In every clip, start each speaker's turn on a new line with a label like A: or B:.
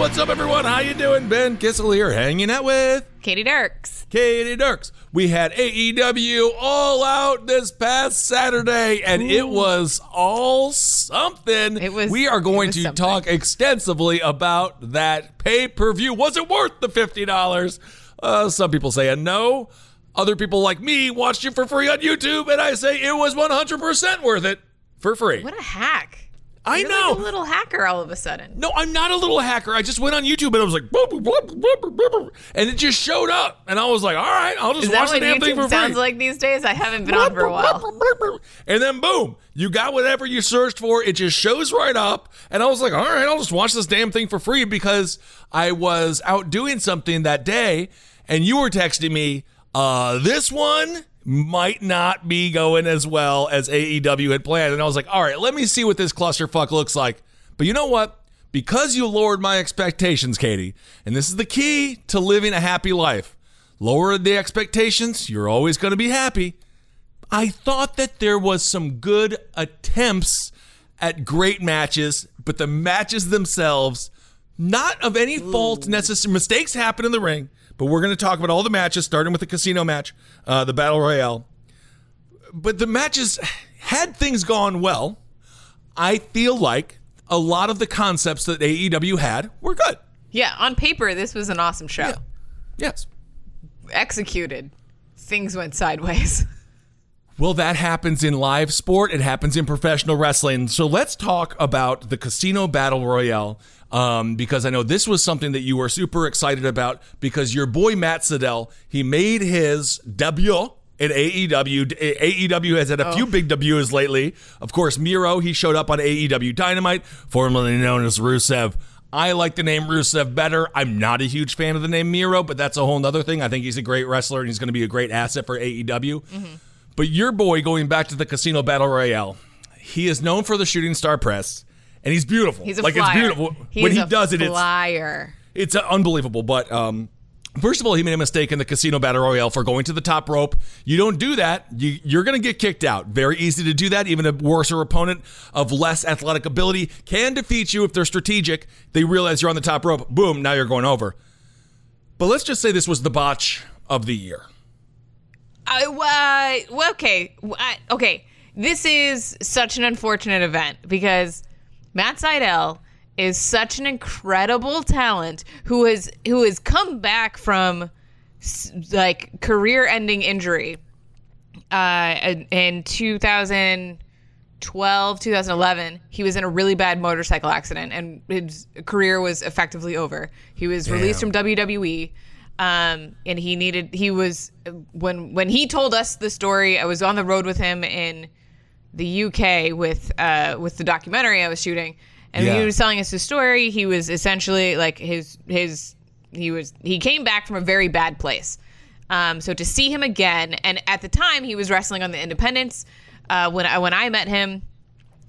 A: What's up, everyone? How you doing? Ben Kissel here, hanging out with
B: Katie Dirks.
A: Katie Dirks. We had AEW all out this past Saturday, and it was all something.
B: It was-
A: We are going to
B: something.
A: talk extensively about that pay per view. Was it worth the fifty dollars? Uh, some people say a no. Other people like me watched it for free on YouTube, and I say it was one hundred percent worth it for free.
B: What a hack.
A: I
B: You're
A: know.
B: Like a little hacker all of a sudden.
A: No, I'm not a little hacker. I just went on YouTube and I was like, "Boop, boop, boop, boop, boop, boop, boop," and it just showed up, and I was like, all right, I'll just
B: Is
A: watch the damn thing for
B: YouTube sounds
A: free.
B: like these days? I haven't been on for a while.
A: And then boom, you got whatever you searched for. It just shows right up, and I was like, all right, I'll just watch this damn thing for free because I was out doing something that day, and you were texting me, uh, this one might not be going as well as AEW had planned, and I was like, all right, let me see what this clusterfuck looks like. But you know what? Because you lowered my expectations, Katie, and this is the key to living a happy life. Lower the expectations, you're always going to be happy. I thought that there was some good attempts at great matches, but the matches themselves, not of any fault necessary. Mistakes happen in the ring, but we're going to talk about all the matches, starting with the casino match, uh, the battle royale. But the matches, had things gone well, I feel like a lot of the concepts that AEW had were good.
B: Yeah, on paper, this was an awesome show.
A: Yes.
B: Executed, things went sideways.
A: Well, that happens in live sport. It happens in professional wrestling. So let's talk about the Casino Battle Royale. Um, because I know this was something that you were super excited about because your boy Matt Sydal, he made his debut in AEW. AEW has had a few big debuts lately. Of course, Miro, he showed up on AEW Dynamite, formerly known as Rusev. I like the name Rusev better. I'm not a huge fan of the name Miro, but that's a whole other thing. I think he's a great wrestler and he's going to be a great asset for AEW. But your boy, going back to the Casino Battle Royale, he is known for the shooting star press, and he's beautiful.
B: He's a
A: like
B: flyer.
A: it's beautiful
B: He's
A: when he
B: a
A: does it. It's
B: flyer.
A: it's uh, unbelievable. But um, first of all, he made a mistake in the Casino Battle Royale for going to the top rope. You don't do that. You, you're going to get kicked out. Very easy to do that. Even a worser opponent of less athletic ability can defeat you if they're strategic. They realize you're on the top rope. Boom! Now you're going over. But let's just say this was the botch of the year.
B: I, uh, well, okay, I, okay. This is such an unfortunate event because Matt Sydal is such an incredible talent who has who has come back from like career-ending injury uh, in- in 2012, 2011. He was in a really bad motorcycle accident and his career was effectively over. He was released from WWE um, and he needed he was when when he told us the story i was on the road with him in the uk with uh with the documentary i was shooting and
A: Yeah.
B: he was telling us his story he was essentially like his his he was he came back from a very bad place um so to see him again and at the time he was wrestling on the independence uh when i when i met him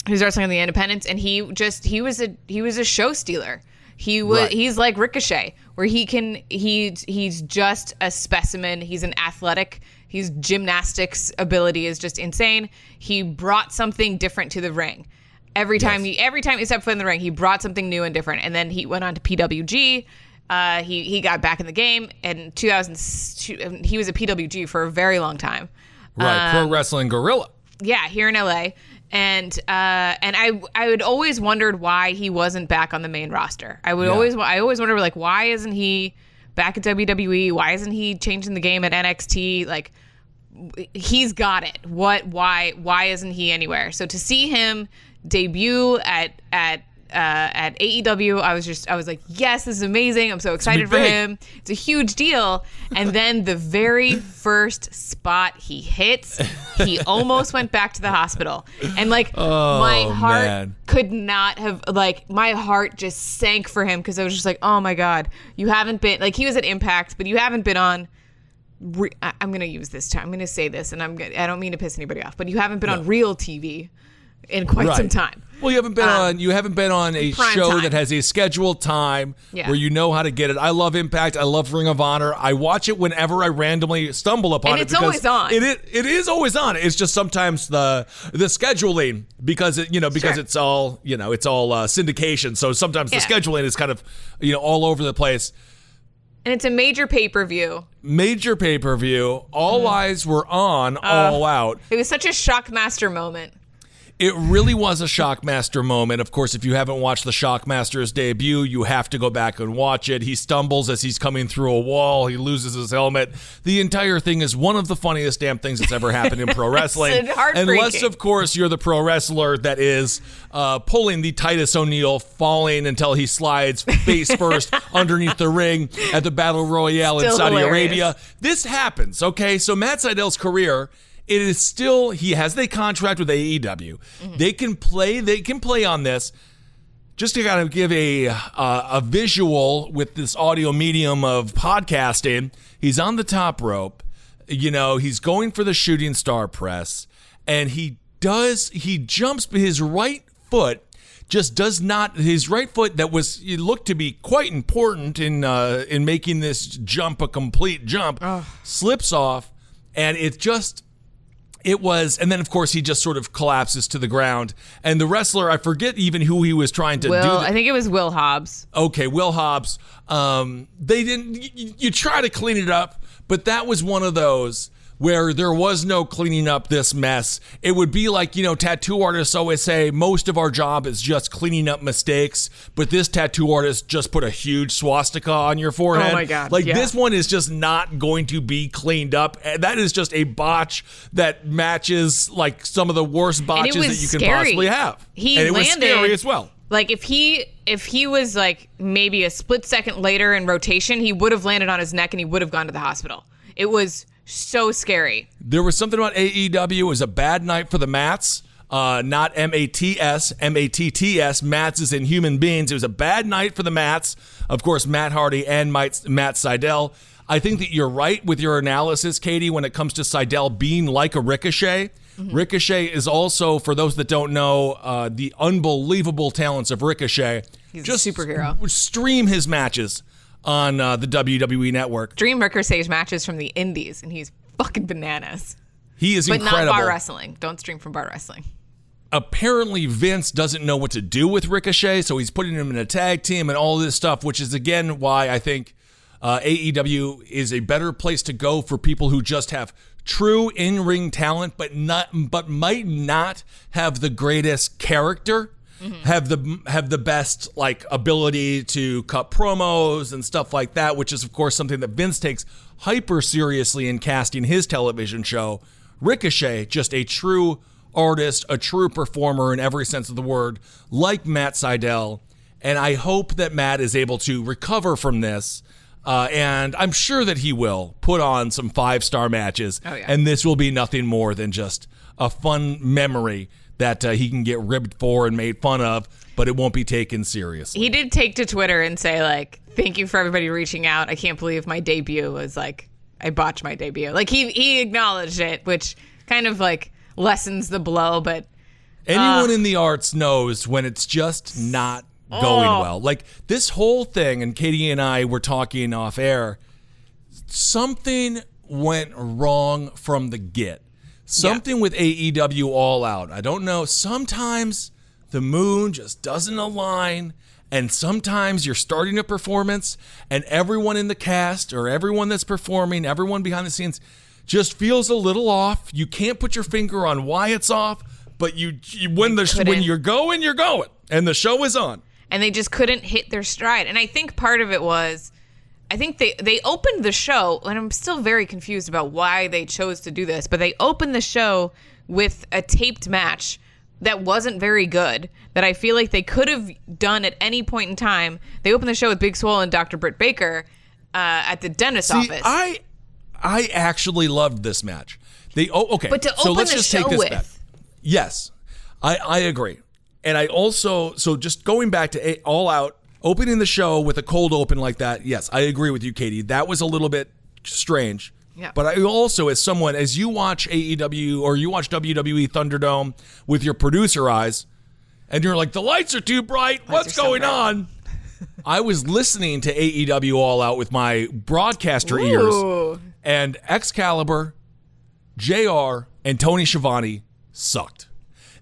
B: he was wrestling on the independents and he just he was a he was a show stealer He was
A: Right.
B: he's like Ricochet, where he can he he's just a specimen. He's an athletic. His gymnastics ability is just insane. He brought something different to the ring. Every time he every time he stepped foot in the ring, he brought something new and different. And then he went on to PWG. Uh, he he got back in the game in 2000. He was a PWG for a very long time.
A: Right, Pro Wrestling Guerrilla.
B: Yeah, here in LA. And uh, and I I would always wondered why he wasn't back on the main roster. I would
A: Yeah.
B: always I always wonder like why isn't he back at WWE? Why isn't he changing the game at NXT? Like he's got it. What why why isn't he anywhere? So to see him debut at at uh, at AEW, I was just I was like, yes, this is amazing. I'm so excited for him. It's a huge deal. And then the very first spot he hits, he almost went back to the hospital. And like my heart
A: man.
B: could not have like my heart just sank for him because I was just like, oh my god, you haven't been like he was at Impact, but you haven't been on. Re- I- I'm gonna use this term. I'm gonna say this, and I'm gonna, I don't mean to piss anybody off, but you haven't been on real TV in quite some time.
A: Well, you haven't been on you haven't been on a
B: Um,
A: show
B: time.
A: that has a scheduled time
B: Yeah.
A: where you know how to get it. I love Impact. I love Ring of Honor. I watch it whenever I randomly stumble upon
B: And
A: it.
B: it's
A: because
B: always on.
A: It, it it is always on. It's just sometimes the the scheduling because it you know because
B: Sure.
A: it's all you know it's all uh, syndication. So sometimes
B: Yeah.
A: the scheduling is kind of you know all over the place.
B: And it's a major pay per view.
A: Major pay per view. All mm. eyes were on. Uh, all out.
B: It was such a shockmaster moment.
A: It really was a Shockmaster moment. Of course, if you haven't watched the Shockmaster's debut, you have to go back and watch it. He stumbles as he's coming through a wall. He loses his helmet. The entire thing is one of the funniest damn things that's ever happened in pro wrestling. Unless, of course, you're the pro wrestler that is uh, pulling the Titus O'Neil, falling until he slides face first underneath the ring at the Battle Royale in Saudi
B: hilarious.
A: Arabia. This happens, okay? So Matt Sydal's career, it is still he has a contract with AEW. They can play. They can play on this. Just to kind of give a uh, a visual with this audio medium of podcasting, he's on the top rope. You know, he's going for the shooting star press, and he does. He jumps but his right foot just does not his right foot that was looked to be quite important in uh, in making this jump a complete jump slips off and it just it was and then of course he just sort of collapses to the ground and the wrestler I forget even who he was trying to do
B: Will
A: the-
B: I think it was Will Hobbs.
A: okay, Will Hobbs. Um, they didn't. You, you try to clean it up, but that was one of those where there was no cleaning up this mess. It would be like you know, tattoo artists always say most of our job is just cleaning up mistakes, but this tattoo artist just put a huge swastika on your oh, forehead.
B: Oh my God,
A: Like
B: yeah.
A: this one is just not going to be cleaned up. Eh, that is just a botch that matches like some of the worst botches that you can
B: scary.
A: possibly have.
B: He
A: and it was
B: landed-
A: scary as well.
B: Like if he if he was like maybe a split second later in rotation, he would have landed on his neck and he would have gone to the hospital. It was so scary.
A: There was something about AEW. It was a bad night for the Mats. Uh, not M A T S, M A T T S. Mats is in human beings. It was a bad night for the Mats. Of course, Matt Hardy and Mike- Matt Sydal. I think that you're right with your analysis, Katie, when it comes to Sydal being like a Ricochet. Ricochet is also, for those that don't know, uh, the unbelievable talents of Ricochet.
B: He's a superhero.
A: Stream his matches on uh, the WWE network.
B: Dream Ricochet matches from the Indies, and he's fucking bananas.
A: He is
B: But
A: incredible.
B: not bar wrestling. Don't stream from bar wrestling.
A: apparently Vince doesn't know what to do with Ricochet, so he's putting him in a tag team and all this stuff, which is again why I think uh, AEW is a better place to go for people who just have true in-ring talent, but not but might not have the greatest character. Have the have the best like ability to cut promos and stuff like that, which is of course something that Vince takes hyper seriously in casting his television show. Ricochet, just a true artist, a true performer in every sense of the word, like Matt Sydal. And I hope that Matt is able to recover from this. Uh, and I'm sure that he will put on some five star matches.
B: Oh, yeah.
A: And this will be nothing more than just a fun memory that uh, he can get ribbed for and made fun of, but it won't be taken seriously.
B: He did take to Twitter and say like, "Thank you for everybody reaching out. I can't believe my debut was like I botched my debut." Like he he acknowledged it, which kind of like lessens the blow. But
A: Anyone in the arts knows when it's just not going
B: Oh.
A: well. Like this whole thing, and Katie and I were talking off air. Something went wrong from the get. Something with AEW All Out. I don't know. Sometimes the moon just doesn't align. And sometimes you're starting a performance, and everyone in the cast or everyone that's performing, everyone behind the scenes, just feels a little off. You can't put your finger on why it's off, but you, you when the when you're going, you're going, and the show is on.
B: and they just couldn't hit their stride. And I think part of it was, I think they they opened the show, and I'm still very confused about why they chose to do this. But they opened the show with a taped match that wasn't very good. That I feel like they could have done at any point in time. They opened the show with Big Swole and Dr. Britt Baker uh, at the dentist
A: See,
B: office.
A: I I actually loved this match. They oh okay.
B: But to
A: so
B: open
A: let's
B: the
A: just
B: show
A: take this
B: with-
A: back. Yes, I I agree, and I also so just going back to A- All Out, opening the show with a cold open like that. Yes, I agree with you, Katie. That was a little bit strange.
B: Yeah.
A: But I also, as someone, as you watch AEW or you watch WWE Thunderdome with your producer eyes, and you're like, the lights are too bright. What's
B: are so
A: going
B: bright."
A: on? I was listening to AEW All Out with my broadcaster ears, and Excalibur, JR, and Tony Schiavone sucked.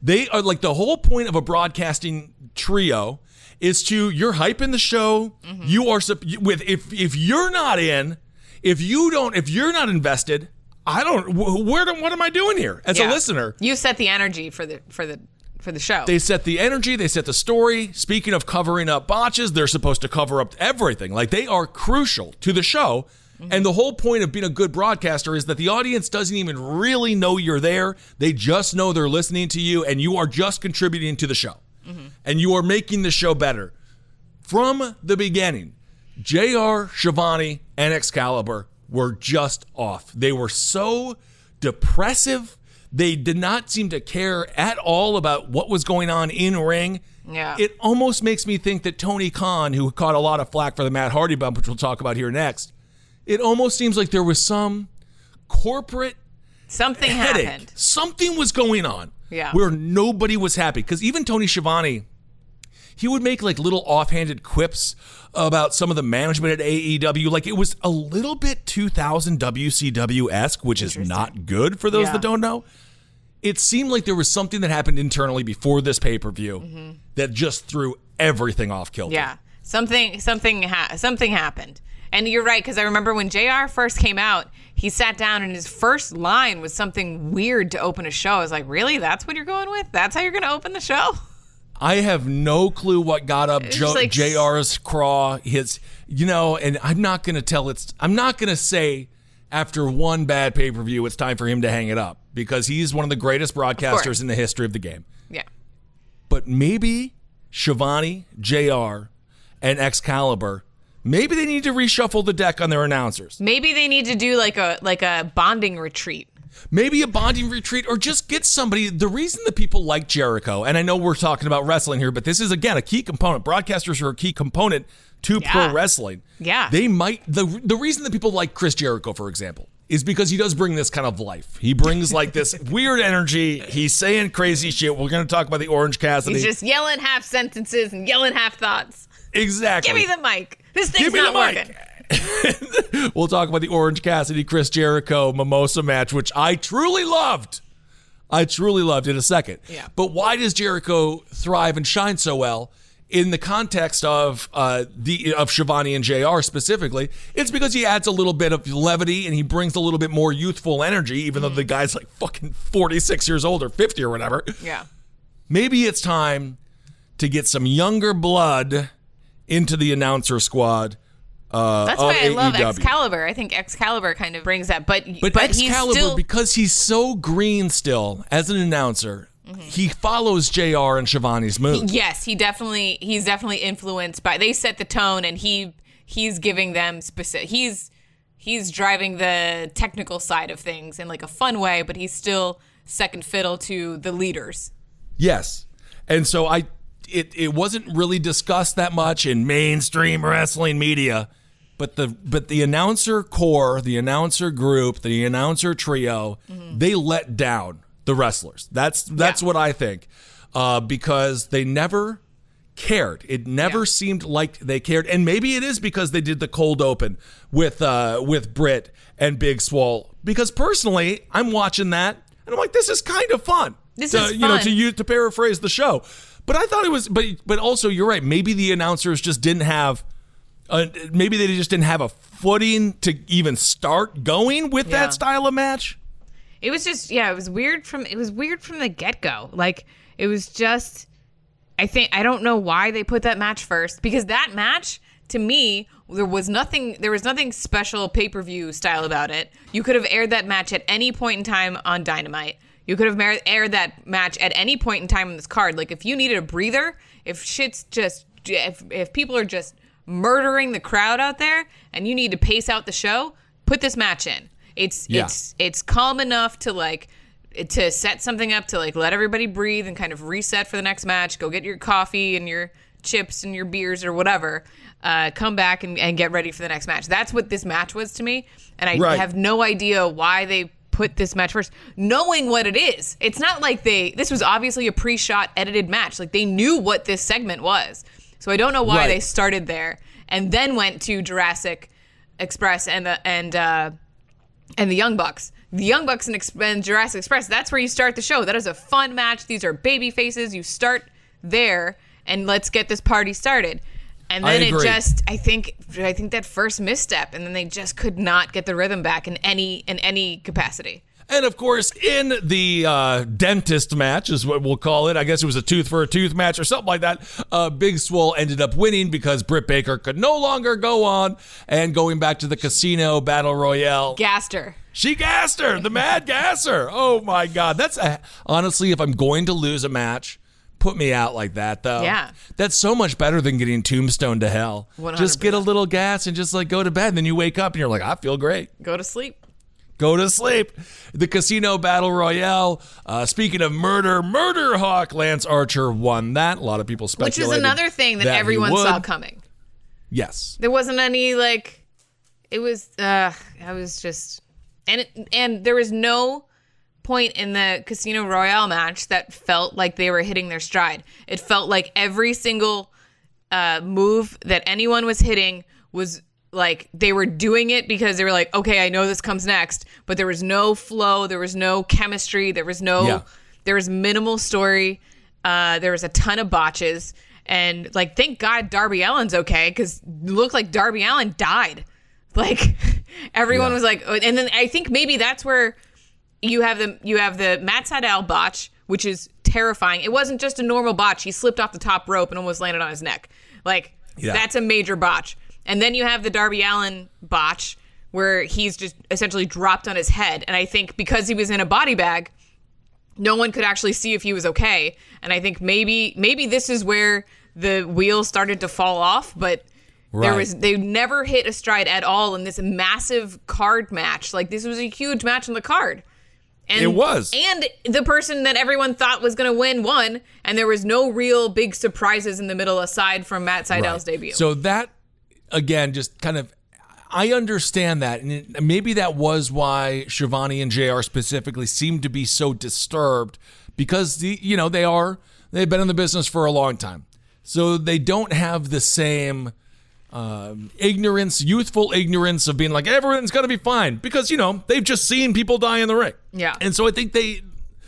A: They are like the whole point of a broadcasting trio is to you're hyping the show. Mm-hmm. You are with if if you're not in, if you don't, if you're not invested, I don't. Where do- what am I doing here as a listener?
B: you set the energy for the for the for the show.
A: They set the energy, they set the story. Speaking of covering up botches, they're supposed to cover up everything. Like they are crucial to the show. Mm-hmm. And the whole point of being a good broadcaster is that the audience doesn't even really know you're there. They just know they're listening to you and you are just contributing to the show. And you are making the show better. From the beginning, JR, Schiavone, and Excalibur were just off. They were so depressive. They did not seem to care at all about what was going on in ring.
B: Yeah.
A: It almost makes me think that Tony Khan, who caught a lot of flack for the Matt Hardy bump, which we'll talk about here next, it almost seems like there was some corporate
B: Something
A: headache.
B: happened.
A: Something was going on.
B: Yeah.
A: Where nobody was happy. Because even Tony Schiavone, he would make like little offhanded quips about some of the management at AEW. Like it was a little bit 2000 WCW esque, which is not good for those
B: Yeah.
A: that don't know. It seemed like there was something that happened internally before this pay per view that just threw everything off kilter.
B: Mm-hmm. Yeah, something something ha- something happened. And you're right because I remember when Jr. first came out, he sat down and his first line was something weird to open a show. I was like, really? That's what you're going with? That's how you're going to open the show?
A: I have no clue what got up jo-
B: like-
A: JR's craw. His, you know, and I'm not going to tell it's, I'm not going to say after one bad pay per view, it's time for him to hang it up because he's one of the greatest broadcasters in the history of the game.
B: Yeah.
A: But maybe Schiavone, JR, and Excalibur, maybe they need to reshuffle the deck on their announcers.
B: Maybe they need to do like a like a bonding retreat.
A: maybe a bonding retreat or just get somebody the reason that people like jericho and i know we're talking about wrestling here but this is again a key component broadcasters are a key component to
B: Yeah.
A: pro wrestling
B: Yeah.
A: they might the the reason that people like chris jericho for example is because he does bring this kind of life he brings like this weird energy he's saying crazy shit we're going to talk about the orange cassidy
B: He's just yelling half sentences and yelling half thoughts.
A: Exactly
B: Give me the mic. This thing's
A: Give me
B: not
A: the
B: working.
A: mic. we'll talk about the Orange Cassidy Chris Jericho Mimosa match, which I truly loved. I truly loved in a second.
B: Yeah.
A: But why does Jericho thrive and shine so well? In the context of uh, the of Schiavone and Jr. specifically, it's because he adds a little bit of levity and he brings a little bit more youthful energy, even though the guy's like fucking forty six years old or fifty or whatever
B: Yeah.
A: maybe it's time to get some younger blood into the announcer squad. Uh,
B: That's why I love
A: AEW.
B: Excalibur. I think Excalibur kind of brings that, but
A: But,
B: but, he's
A: Excalibur,
B: still
A: because he's so green still as an announcer,
B: Mm-hmm.
A: he follows JR and Schiavone's mood.
B: Yes, he definitely he's definitely influenced by they set the tone and he he's giving them specific he's he's driving the technical side of things in like a fun way, but he's still second fiddle to the leaders.
A: Yes. And so I it it wasn't really discussed that much in mainstream wrestling media, but the but the announcer core, the announcer group, the announcer trio, they let down the wrestlers. That's that's
B: Yeah.
A: what I think. Uh, because they never cared. It never
B: Yeah.
A: seemed like they cared, and maybe it is because they did the cold open with uh, with Britt and Big Swole. Because personally, I'm watching that and I'm like, this is kind of fun.
B: This
A: to,
B: is
A: you know to use to paraphrase the show. But I thought it was, but but also you're right. Maybe the announcers just didn't have. Uh, maybe they just didn't have a footing to even start going with
B: Yeah.
A: that style of match.
B: It was just yeah, it was weird from it was weird from the get go. Like it was just I think I don't know why they put that match first because that match to me there was nothing there was nothing special pay-per-view style about it. You could have aired that match at any point in time on Dynamite. You could have mar- aired that match at any point in time on this card. Like if you needed a breather, if shit's just if if people are just murdering the crowd out there and you need to pace out the show, put this match in. It's
A: Yeah.
B: it's it's calm enough to like to set something up to like let everybody breathe and kind of reset for the next match. Go get your coffee and your chips and your beers or whatever. Uh, come back and, and get ready for the next match. That's what this match was to me, and I
A: Right.
B: have no idea why they put this match first, knowing what it is. It's not like they. This was obviously a pre-shot edited match. Like they knew what this segment was. So I don't know why
A: Right.
B: they started there and then went to Jurassic Express and the and uh, and the Young Bucks. The Young Bucks and, Ex- and Jurassic Express, that's where you start the show. That is a fun match. These are baby faces. You start there and let's get this party started. And then it just I think I think that first misstep and then they just could not get the rhythm back in any in any capacity.
A: And of course, in the uh, dentist match, is what we'll call it. I guess it was a tooth for a tooth match or something like that. Uh, Big Swole ended up winning because Britt Baker could no longer go on and going back to the casino battle royale.
B: Gaster.
A: She gassed her, the mad gasser. Oh my God. That's a, honestly, if I'm going to lose a match, put me out like that, though.
B: Yeah.
A: That's so much better than getting tombstone to hell. Just get a little gas and just like go to bed. And then you wake up and you're like, I feel great
B: Go to sleep.
A: go to sleep. The Casino Battle Royale. Uh, speaking of murder, Murder Hawk Lance Archer won that. A lot of people
B: Which is another thing that,
A: he
B: everyone saw coming.
A: Yes.
B: There wasn't any like it was uh I was just and it, and there was no point in the Casino Royale match that felt like they were hitting their stride. It felt like every single uh move that anyone was hitting was like they were doing it because they were like, okay, I know this comes next, but there was no flow, there was no chemistry, there was no
A: Yeah.
B: there was minimal story. Uh, there was a ton of botches, and like, thank God Darby Allin's okay because looked like Darby Allin died. Like everyone
A: Yeah.
B: was like, and then I think maybe that's where you have the you have the Matt Sydal botch, which is terrifying. It wasn't just a normal botch; he slipped off the top rope and almost landed on his neck. Like
A: Yeah.
B: that's a major botch. And then you have the Darby Allin botch, where he's just essentially dropped on his head. And I think because he was in a body bag, no one could actually see if he was okay. And I think maybe maybe this is where the wheels started to fall off, but there was they never hit a stride at all in this massive card match. Like this was a huge match on the card. And,
A: It was.
B: And the person that everyone thought was going to win won, and there was no real big surprises in the middle aside from Matt Sydal's
A: Right.
B: debut.
A: So that again, just kind of, I understand that, and maybe that was why Schiavone and Jr. specifically seemed to be so disturbed because the you know they are they've been in the business for a long time, so they don't have the same. Um, ignorance, youthful ignorance of being like everything's gonna be fine because you know they've just seen people die in the ring.
B: Yeah.
A: and so I think they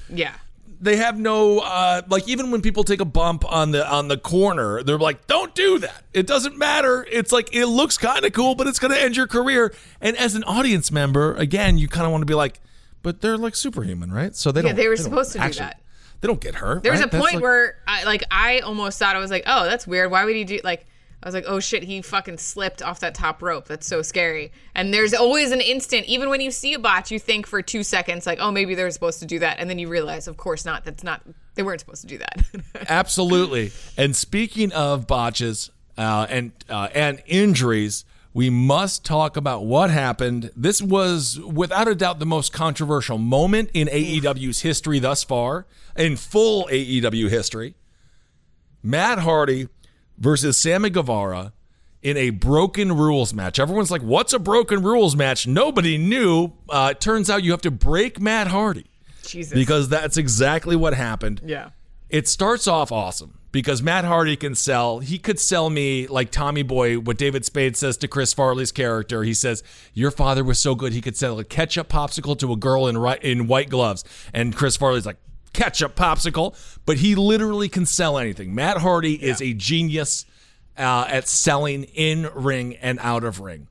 B: yeah.
A: they have no uh like even when people take a bump on the on the corner they're like don't do that it doesn't matter it's like it looks kind of cool but it's going to end your career and as an audience member again you kind of want to be like but they're like superhuman right so they
B: Yeah,
A: don't
B: they were
A: don't
B: supposed to do
A: actually-
B: that.
A: they don't get hurt
B: There was
A: right?
B: a point
A: like-
B: where I like I almost thought I was like, oh, that's weird. Why would he do like? I was like, oh shit, he fucking slipped off that top rope. That's so scary. And there's always an instant, even when you see a botch, you think for two seconds, like, oh, maybe they were supposed to do that, and then you realize, of course not. That's not. They weren't supposed to do that.
A: Absolutely. And speaking of botches uh, and uh, and injuries, we must talk about what happened. This was without a doubt the most controversial moment in AEW's history thus far, in full AEW history. Matt Hardy versus Sammy Guevara in a broken rules match. Everyone's like, "What's a broken rules match?" Nobody knew. Uh, it turns out you have to break Matt Hardy
B: Jesus.
A: because that's exactly what happened.
B: yeah.
A: It starts off awesome because Matt Hardy can sell. He could sell me like Tommy Boy. What David Spade says to Chris Farley's character. He says, "Your father was so good. He could sell a ketchup popsicle to a girl in in white gloves." And Chris Farley's like, "Ketchup popsicle," but he literally can sell anything. Matt Hardy is a genius uh, at selling in ring and out of ring.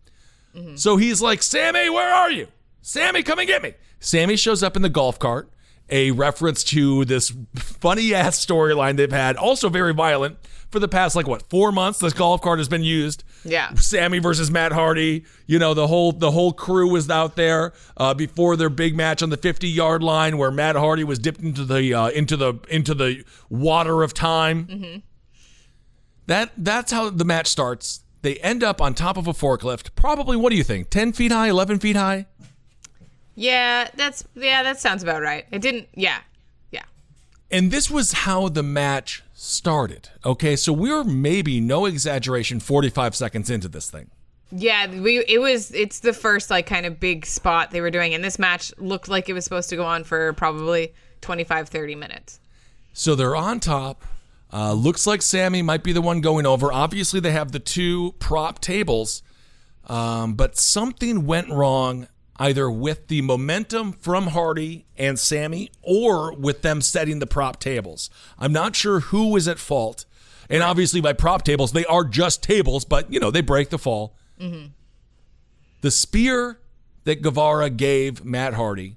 A: So he's like, Sammy, where are you? Sammy, come and get me. Sammy shows up in the golf cart, a reference to this funny ass storyline they've had, also very violent for the past, like, what, four months? This golf cart has been used.
B: Yeah.
A: Sammy versus Matt Hardy. You know, the whole the whole crew was out there uh, before their big match on the 50 yard line where Matt Hardy was dipped into the uh, into the into the water of time. That that's how the match starts. They end up on top of a forklift. Probably, what do you think? Ten feet high, eleven feet high.
B: Yeah, that's yeah, that sounds about right. It didn't. Yeah, yeah.
A: And this was how the match started. Okay, so we are maybe no exaggeration, forty-five seconds into this thing.
B: Yeah, we it was it's the first like kind of big spot they were doing and this match looked like it was supposed to go on for probably 25 30 minutes.
A: So they're on top. Uh, looks like Sammy might be the one going over. Obviously, they have the two prop tables, um, but something went wrong either with the momentum from Hardy and Sammy or with them setting the prop tables. I'm not sure who was at fault. And obviously, by prop tables, they are just tables, but you know, they break the fall. The spear that Guevara gave Matt Hardy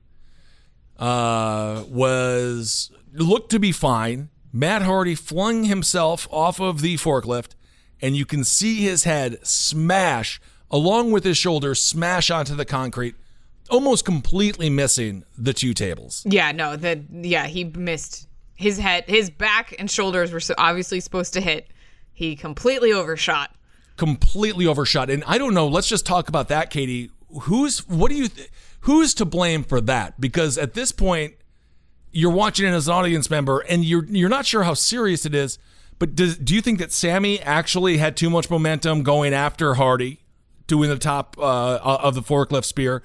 A: uh, was looked to be fine. Matt Hardy flung himself off of the forklift, and you can see his head smash, along with his shoulders, smash onto the concrete, almost completely missing the two tables.
B: Yeah, no, the yeah, he missed his head, his back and shoulders were so obviously supposed to hit. He completely overshot.
A: completely overshot. And I don't know. Let's just talk about that, Katie. Who's what do you th- who's to blame for that? Because at this point, you're watching it as an audience member, and you're you're not sure how serious it is. But does, do you think that Sammy actually had too much momentum going after Hardy, doing the top uh, of the forklift spear?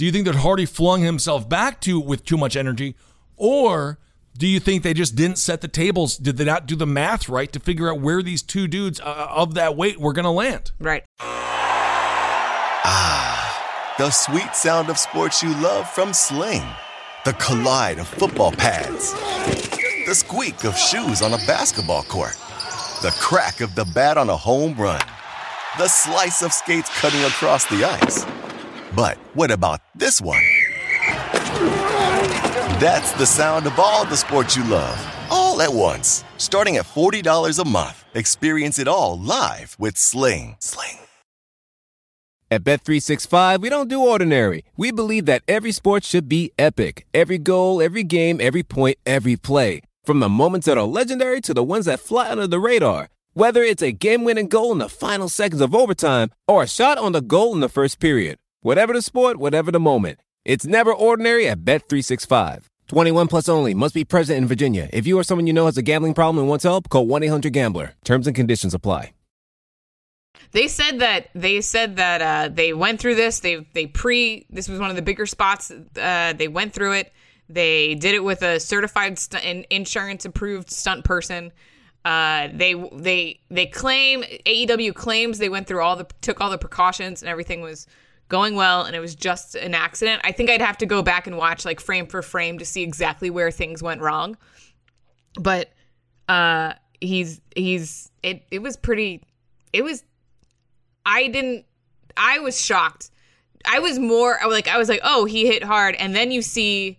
A: Do you think that Hardy flung himself back to with too much energy, or do you think they just didn't set the tables? Did they not do the math right to figure out where these two dudes uh, of that weight were going to land?
B: Right.
C: Ah, the sweet sound of sports you love from Sling. The collide of football pads. The squeak of shoes on a basketball court. The crack of the bat on a home run. The slice of skates cutting across the ice. But what about this one? That's the sound of all the sports you love, all at once. Starting at $40 a month. Experience it all live with Sling. Sling.
D: At Bet365, we don't do ordinary. We believe that every sport should be epic. Every goal, every game, every point, every play. From the moments that are legendary to the ones that fly under the radar. Whether it's a game-winning goal in the final seconds of overtime or a shot on the goal in the first period. Whatever the sport, whatever the moment. It's never ordinary at Bet365. 21 plus only. Must be present in Virginia. If you or someone you know has a gambling problem and wants help, call 1-800-GAMBLER. Terms and conditions apply.
B: They said that they said that uh, they went through this. They they pre this was one of the bigger spots. Uh, they went through it. They did it with a certified st- insurance approved stunt person. Uh, they they they claim AEW claims they went through all the took all the precautions and everything was going well and it was just an accident. I think I'd have to go back and watch like frame for frame to see exactly where things went wrong. But uh, he's he's it it was pretty. It was I didn't I was shocked. I was more like I was like, "Oh, he hit hard." And then you see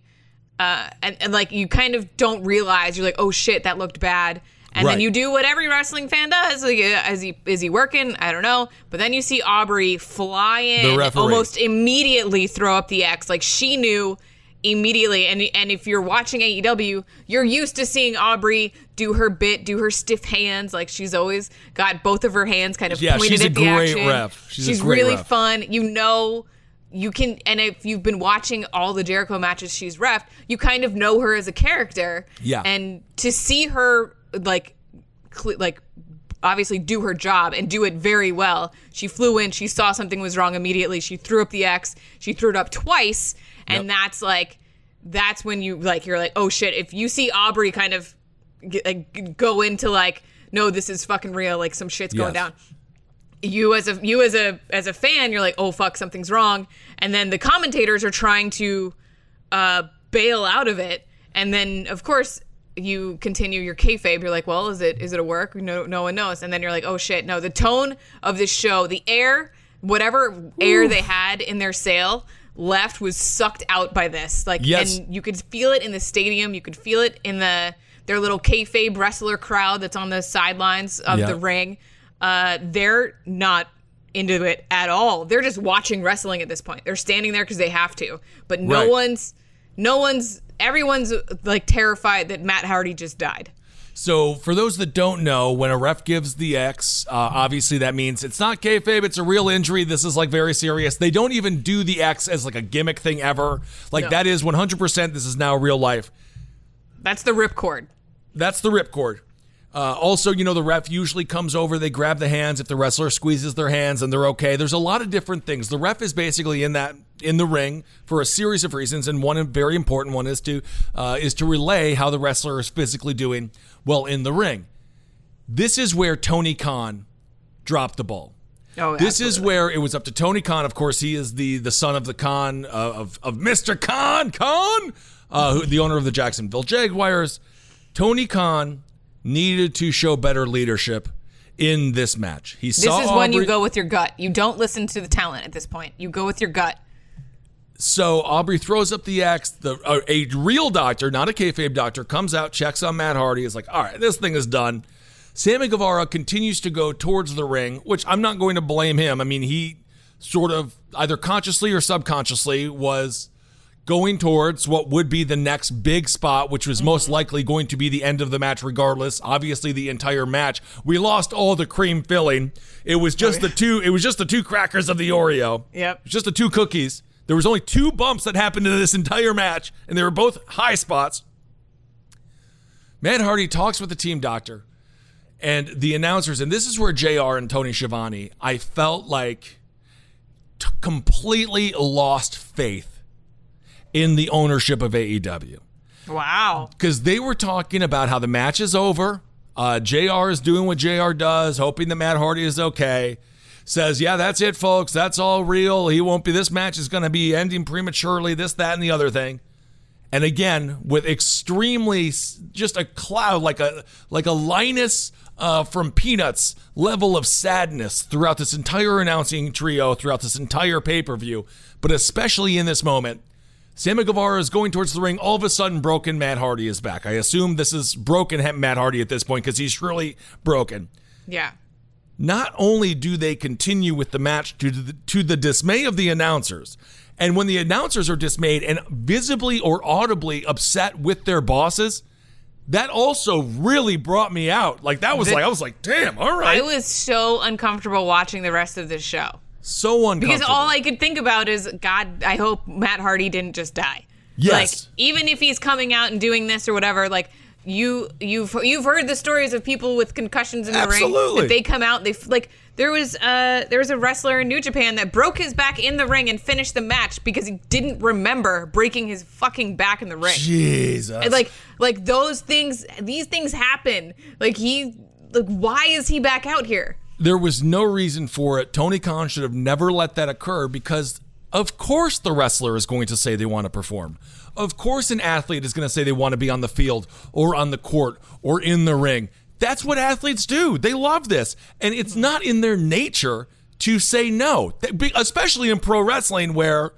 B: uh and, and like you kind of don't realize you're like, "Oh shit, that looked bad." And
A: Right.
B: then you do what every wrestling fan does. Like, uh, is he is he working? I don't know. But then you see Aubrey fly in, almost immediately throw up the X. Like she knew immediately. And and if you're watching AEW, you're used to seeing Aubrey do her bit, do her stiff hands. Like she's always got both of her hands kind of
A: Yeah,
B: pointed
A: she's a
B: at the
A: great
B: action.
A: ref. She's a great
B: really
A: ref.
B: fun. You know. You can, and if you've been watching all the Jericho matches she's ref, you kind of know her as a character.
A: Yeah.
B: And to see her like cle like obviously do her job and do it very well. She flew in, she saw something was wrong immediately. She threw up the X. She threw it up twice, and
A: Yep.
B: that's like that's when you like you're like, "Oh shit, if you see Aubrey kind of like go into like, no, this is fucking real. Like some shit's going
A: Yes.
B: down. You as a you as a as a fan, you're like, oh fuck, something's wrong. And then the commentators are trying to uh, bail out of it. And then of course you continue your kayfabe. You're like, well, is it is it a work? No, no one knows. And then you're like, oh shit, no. The tone of this show, the air, whatever air they had in their sail left was sucked out by this. Like,
A: Yes.
B: and you could feel it in the stadium. You could feel it in the their little kayfabe wrestler crowd that's on the sidelines of
A: Yeah.
B: the ring. Uh, they're not into it at all. They're just watching wrestling at this point. They're standing there because they have to. But no
A: Right.
B: one's, no one's, everyone's like terrified that Matt Hardy just died.
A: So, for those that don't know, when a ref gives the X, uh, obviously that means it's not kayfabe; it's a real injury. This is like very serious. They don't even do the X as like a gimmick thing ever. Like
B: No.
A: that is 100%. This is now real life.
B: That's the ripcord.
A: That's the ripcord. Uh, also, you know, the ref usually comes over, they grab the hands if the wrestler squeezes their hands and they're okay. There's a lot of different things. The ref is basically in that in the ring for a series of reasons, and one very important one is to uh, is to relay how the wrestler is physically doing well in the ring. This is where Tony Khan dropped the ball.
B: Oh,
A: This is where it was up to Tony Khan. Of course, he is the the son of the Khan uh, of of Mr. Khan Khan, uh, who, the owner of the Jacksonville Jaguars. Tony Khan needed to show better leadership in this match. He
B: This is when you go with your gut. You don't listen to the talent at this point. You go with your gut.
A: So Aubrey throws up the X. The uh, a real doctor, not a kayfabe doctor, comes out, checks on Matt Hardy. Is like, all right, this thing is done. Sammy Guevara continues to go towards the ring, which I'm not going to blame him. I mean, he sort of either consciously or subconsciously was going towards what would be the next big spot, which was most likely going to be the end of the match, regardless. Obviously, the entire match, we lost all the cream filling. It was just the two. It was just the two crackers of the Oreo.
B: Yep.
A: Just the two cookies. There was only two bumps that happened in this entire match, and they were both high spots. Matt Hardy talks with the team doctor and the announcers, and this is where JR and Tony Schiavone, I felt like t- completely lost faith in the ownership of AEW
B: Wow.
A: because they were talking about how the match is over. Uh, JR is doing what JR does, hoping that Matt Hardy is okay. Says, yeah, that's it, folks. That's all real. He won't be. This match is going to be ending prematurely. This, that, and the other thing. And again, with extremely just a cloud, like a like a Linus uh, from Peanuts level of sadness throughout this entire announcing trio, throughout this entire pay per view, but especially in this moment. Sammy Guevara is going towards the ring. All of a sudden, broken Matt Hardy is back. I assume this is broken Matt Hardy at this point because he's surely broken.
B: Yeah.
A: Not only do they continue with the match to the, to the dismay of the announcers, and when the announcers are dismayed and visibly or audibly upset with their bosses, that also really brought me out. Like that was
B: The-
A: like I was like, damn, all right,
B: I was so uncomfortable watching the rest of this show.
A: so uncomfortable.
B: Because all I could think about is, God, I hope Matt Hardy didn't just die.
A: Yes.
B: Like, even if he's coming out and doing this or whatever, like you you've you've heard the stories of people with concussions in the ring
A: Absolutely.
B: that they come out they like there was uh there was a wrestler in New Japan that broke his back in the ring and finished the match because he didn't remember breaking his fucking back in the ring.
A: Jesus,
B: And, like like those things these things happen. Like he like why is he back out here?
A: there was no reason for it. Tony Khan should have never let that occur because, of course, the wrestler is going to say they want to perform. Of course, an athlete is going to say they want to be on the field or on the court or in the ring. That's what athletes do. They love this. And it's not in their nature to say no, especially in pro wrestling where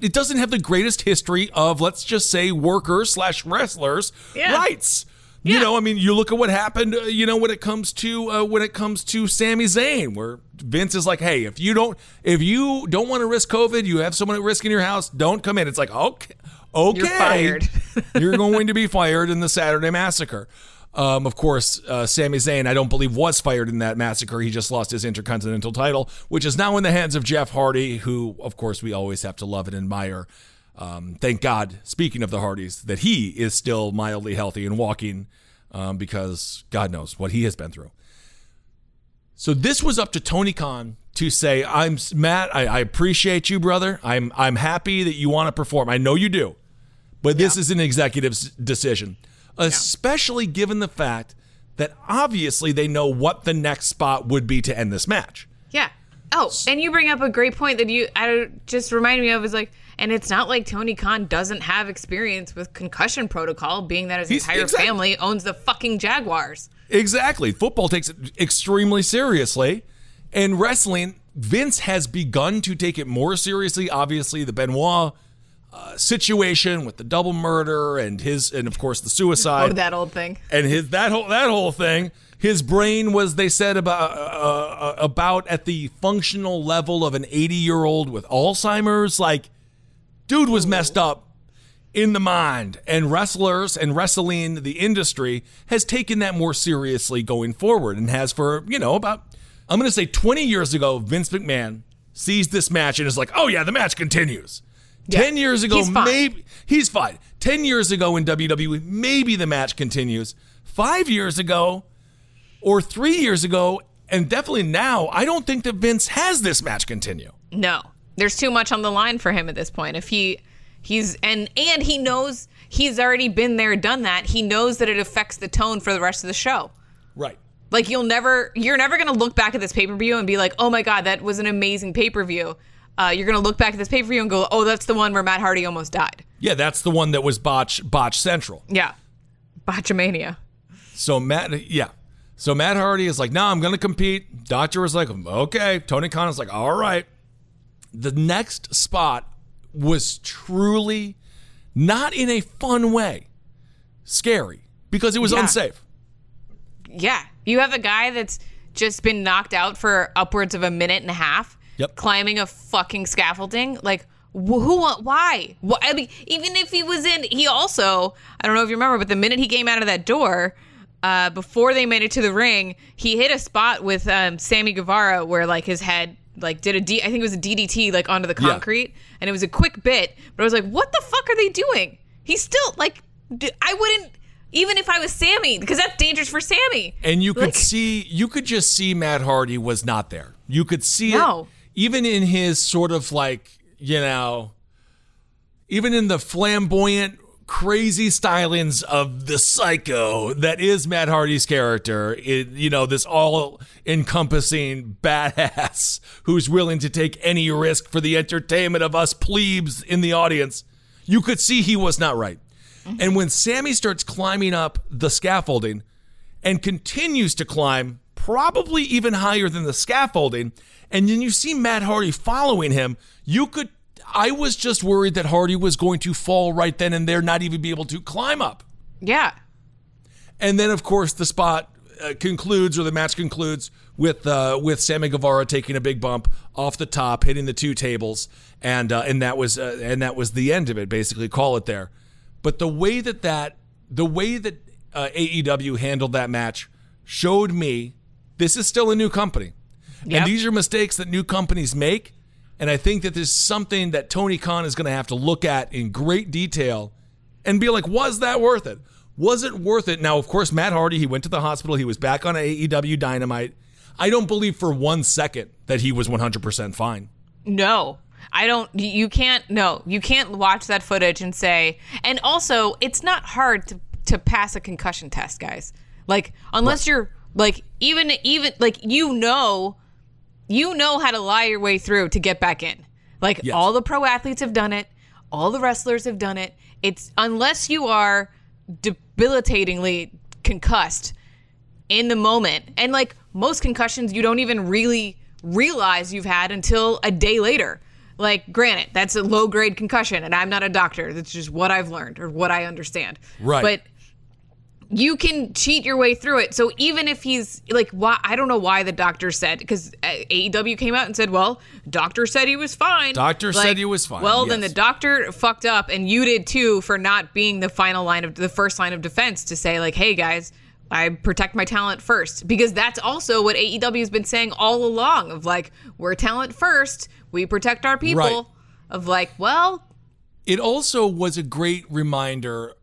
A: it doesn't have the greatest history of, let's just say, workers slash wrestlers'
B: Yeah.
A: rights. You know, I mean, you look at what happened. Uh, you know, when it comes to uh, when it comes to Sami Zayn, where Vince is like, "Hey, if you don't, if you don't want to risk COVID, you have someone at risk in your house. Don't come in." It's like, okay, okay,
B: You're fired.
A: you're going to be fired in the Saturday Massacre. Um, of course, uh, Sami Zayn, I don't believe was fired in that massacre. He just lost his Intercontinental title, which is now in the hands of Jeff Hardy, who, of course, we always have to love and admire. Um, thank God, speaking of the Hardys, that he is still mildly healthy and walking um, because God knows what he has been through. So this was up to Tony Khan to say, "I'm Matt. I, I appreciate you, brother. I'm I'm happy that you want to perform. I know you do, but this is an executive's decision. especially given the fact that obviously they know what the next spot would be to end this match.
B: Yeah. Oh, and you bring up a great point that you I just reminded me of is like, and it's not like Tony Khan doesn't have experience with concussion protocol, being that his
A: He's-
B: entire
A: exact-
B: family owns the fucking Jaguars.
A: Exactly. Football takes it extremely seriously. And wrestling, Vince has begun to take it more seriously. Obviously, the Benoit uh, situation with the double murder and his, and of course, the suicide.
B: Oh, that old thing.
A: and his that whole that whole thing. His brain was, they said, about uh, uh, about at the functional level of an 80 year old with Alzheimer's. Like, dude was messed up in the mind. And wrestlers and wrestling, the industry, has taken that more seriously going forward and has for, you know, about, I'm going to say 20 years ago, Vince McMahon sees this match and is like, oh, yeah, the match continues.
B: Yeah.
A: 10 years ago,
B: He's
A: maybe he's fine. 10 years ago in WWE, maybe the match continues. Five years ago, or three years ago, and definitely now, I don't think that Vince has this match continue.
B: No, there's too much on the line for him at this point. If he, he's and and he knows he's already been there, done that. He knows that it affects the tone for the rest of the show.
A: Right.
B: Like you'll never, you're never gonna look back at this pay per view and be like, oh my god, that was an amazing pay per view. Uh, you're gonna look back at this pay per view and go, oh, that's the one where Matt Hardy almost died.
A: Yeah, that's the one that was botch botch central.
B: Yeah, Botchamania.
A: So Matt, yeah. So Matt Hardy is like, no, I'm going to compete. Doctor was like, okay. Tony Khan is like, all right. The next spot was truly not in a fun way, scary because it was
B: Yeah.
A: unsafe.
B: Yeah, you have a guy that's just been knocked out for upwards of a minute and a half,
A: Yep.
B: climbing a fucking scaffolding. Like, wh- who? Why? Wh- I mean, even if he was in, he also, I don't know if you remember, but the minute he came out of that door, uh, before they made it to the ring, he hit a spot with um, Sammy Guevara where like his head like did a D, I think it was a DDT like onto the
A: Yeah.
B: concrete, and it was a quick bit, but I was like, what the fuck are they doing? He's still like, d- I wouldn't. Even if I was Sammy, because that's dangerous for Sammy.
A: And you could
B: Like-
A: see, you could just see Matt Hardy was not there. You could see
B: No.
A: it even in his sort of like, you know, even in the flamboyant, crazy stylings of the psycho that is Matt Hardy's character. It, you know, this all encompassing badass who's willing to take any risk for the entertainment of us plebes in the audience. You could see he was not right. And when Sammy starts climbing up the scaffolding and continues to climb, probably even higher than the scaffolding, and then you see Matt Hardy following him, you could. I was just worried that Hardy was going to fall right then and there, not even be able to climb up.
B: Yeah.
A: And then, of course, the spot uh, concludes, or the match concludes with uh, with Sammy Guevara taking a big bump off the top, hitting the two tables, and uh, and that was uh, and that was the end of it. Basically, call it there. But the way that that the way that uh, AEW handled that match showed me this is still a new company,
B: Yep.
A: and these are mistakes that new companies make. And I think that there's something that Tony Khan is going to have to look at in great detail and be like, was that worth it? Was it worth it? Now, of course, Matt Hardy, he went to the hospital. He was back on AEW Dynamite. I don't believe for one second that he was 100% fine.
B: No. I don't you can't no, you can't watch that footage and say and also it's not hard to to pass a concussion test, guys. Like unless you're like even even like you know you know how to lie your way through to get back in. Like
A: Yes.
B: all the pro athletes have done it, all the wrestlers have done it. It's unless you are debilitatingly concussed in the moment. And like most concussions, you don't even really realize you've had until a day later. Like, granted, that's a low grade concussion, and I'm not a doctor. That's just what I've learned or what I understand.
A: Right.
B: But you can cheat your way through it. So even if he's like, why? I don't know why the doctor said because uh, AEW came out and said, well, doctor said he was fine.
A: Doctor
B: Like,
A: said he was fine,
B: Well, then the doctor fucked up, and you did too for not being the final line of the first line of defense to say like, hey guys. I protect my talent first because that's also what AEW has been saying all along of like we're talent first, we protect our people.
A: Right.
B: Of like, well,
A: It also was a great reminder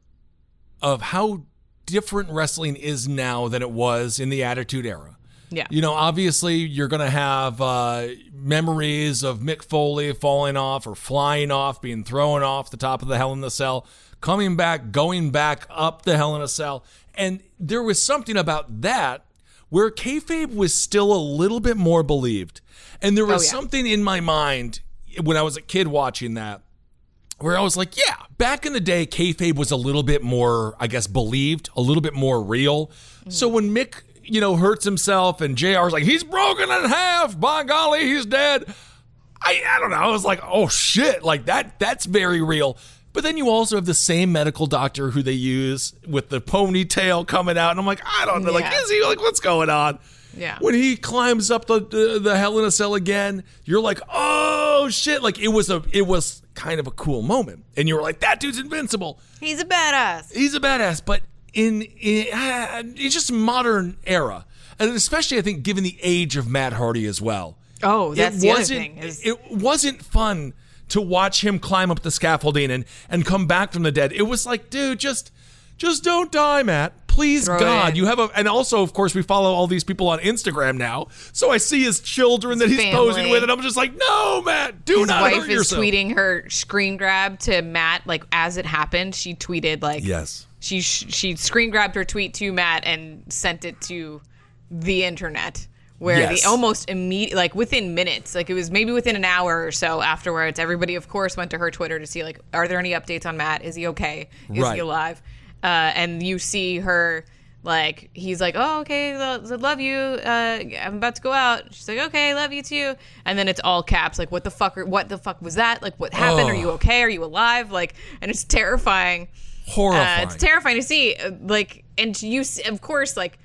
A: of how different wrestling is now than it was in the Attitude Era.
B: Yeah.
A: You know, obviously you're going to have uh, memories of Mick Foley falling off or flying off, being thrown off the top of the Hell in the Cell, coming back, going back up the Hell in a Cell. And there was something about that where kayfabe was still a little bit more believed. And there was
B: Oh, yeah.
A: something in my mind when I was a kid watching that where I was like, yeah, back in the day, kayfabe was a little bit more, I guess, believed, a little bit more real. So when Mick, you know, hurts himself and JR's like, he's broken in half, by golly, he's dead. I, I don't know. I was like, oh shit, like that, that's very real. But then you also have the same medical doctor who they use with the ponytail coming out. And I'm like, I don't know. Like, is he like, what's going on?
B: Yeah.
A: When he climbs up the, the the Hell in a Cell again, you're like, oh shit! Like it was a it was kind of a cool moment, and you were like, that dude's invincible.
B: He's a badass.
A: He's a badass. But in, in uh, it's just modern era, and especially I think given the age of Matt Hardy as well.
B: Oh, that's
A: it
B: the other
A: wasn't.
B: Is,
A: it wasn't fun to watch him climb up the scaffolding and and come back from the dead. It was like, dude, just just don't die, Matt. Please,
B: Throw
A: God. You have a and also, of course, we follow all these people on Instagram now. So I see his children that he's posing with, and I'm just like, no, Matt, do
B: his
A: not
B: His
A: wife
B: is
A: yourself.
B: tweeting her screen grab to Matt like as it happened. She tweeted like
A: Yes.
B: she she screen grabbed her tweet to Matt and sent it to the internet where
A: Yes.
B: the almost immediate like within minutes like it was maybe within an hour or so afterwards everybody of course went to her twitter to see like are there any updates on matt is he okay is
A: Right.
B: he alive uh, and you see her like he's like oh okay lo- love you uh, i'm about to go out. She's like okay love you too. And then it's all caps like what the fuck are, what the fuck was that? Like what happened? Are you okay? Are you alive? Like and it's terrifying.
A: Horrifying.
B: uh, it's terrifying to see. uh, Like, and you, s- of course, like,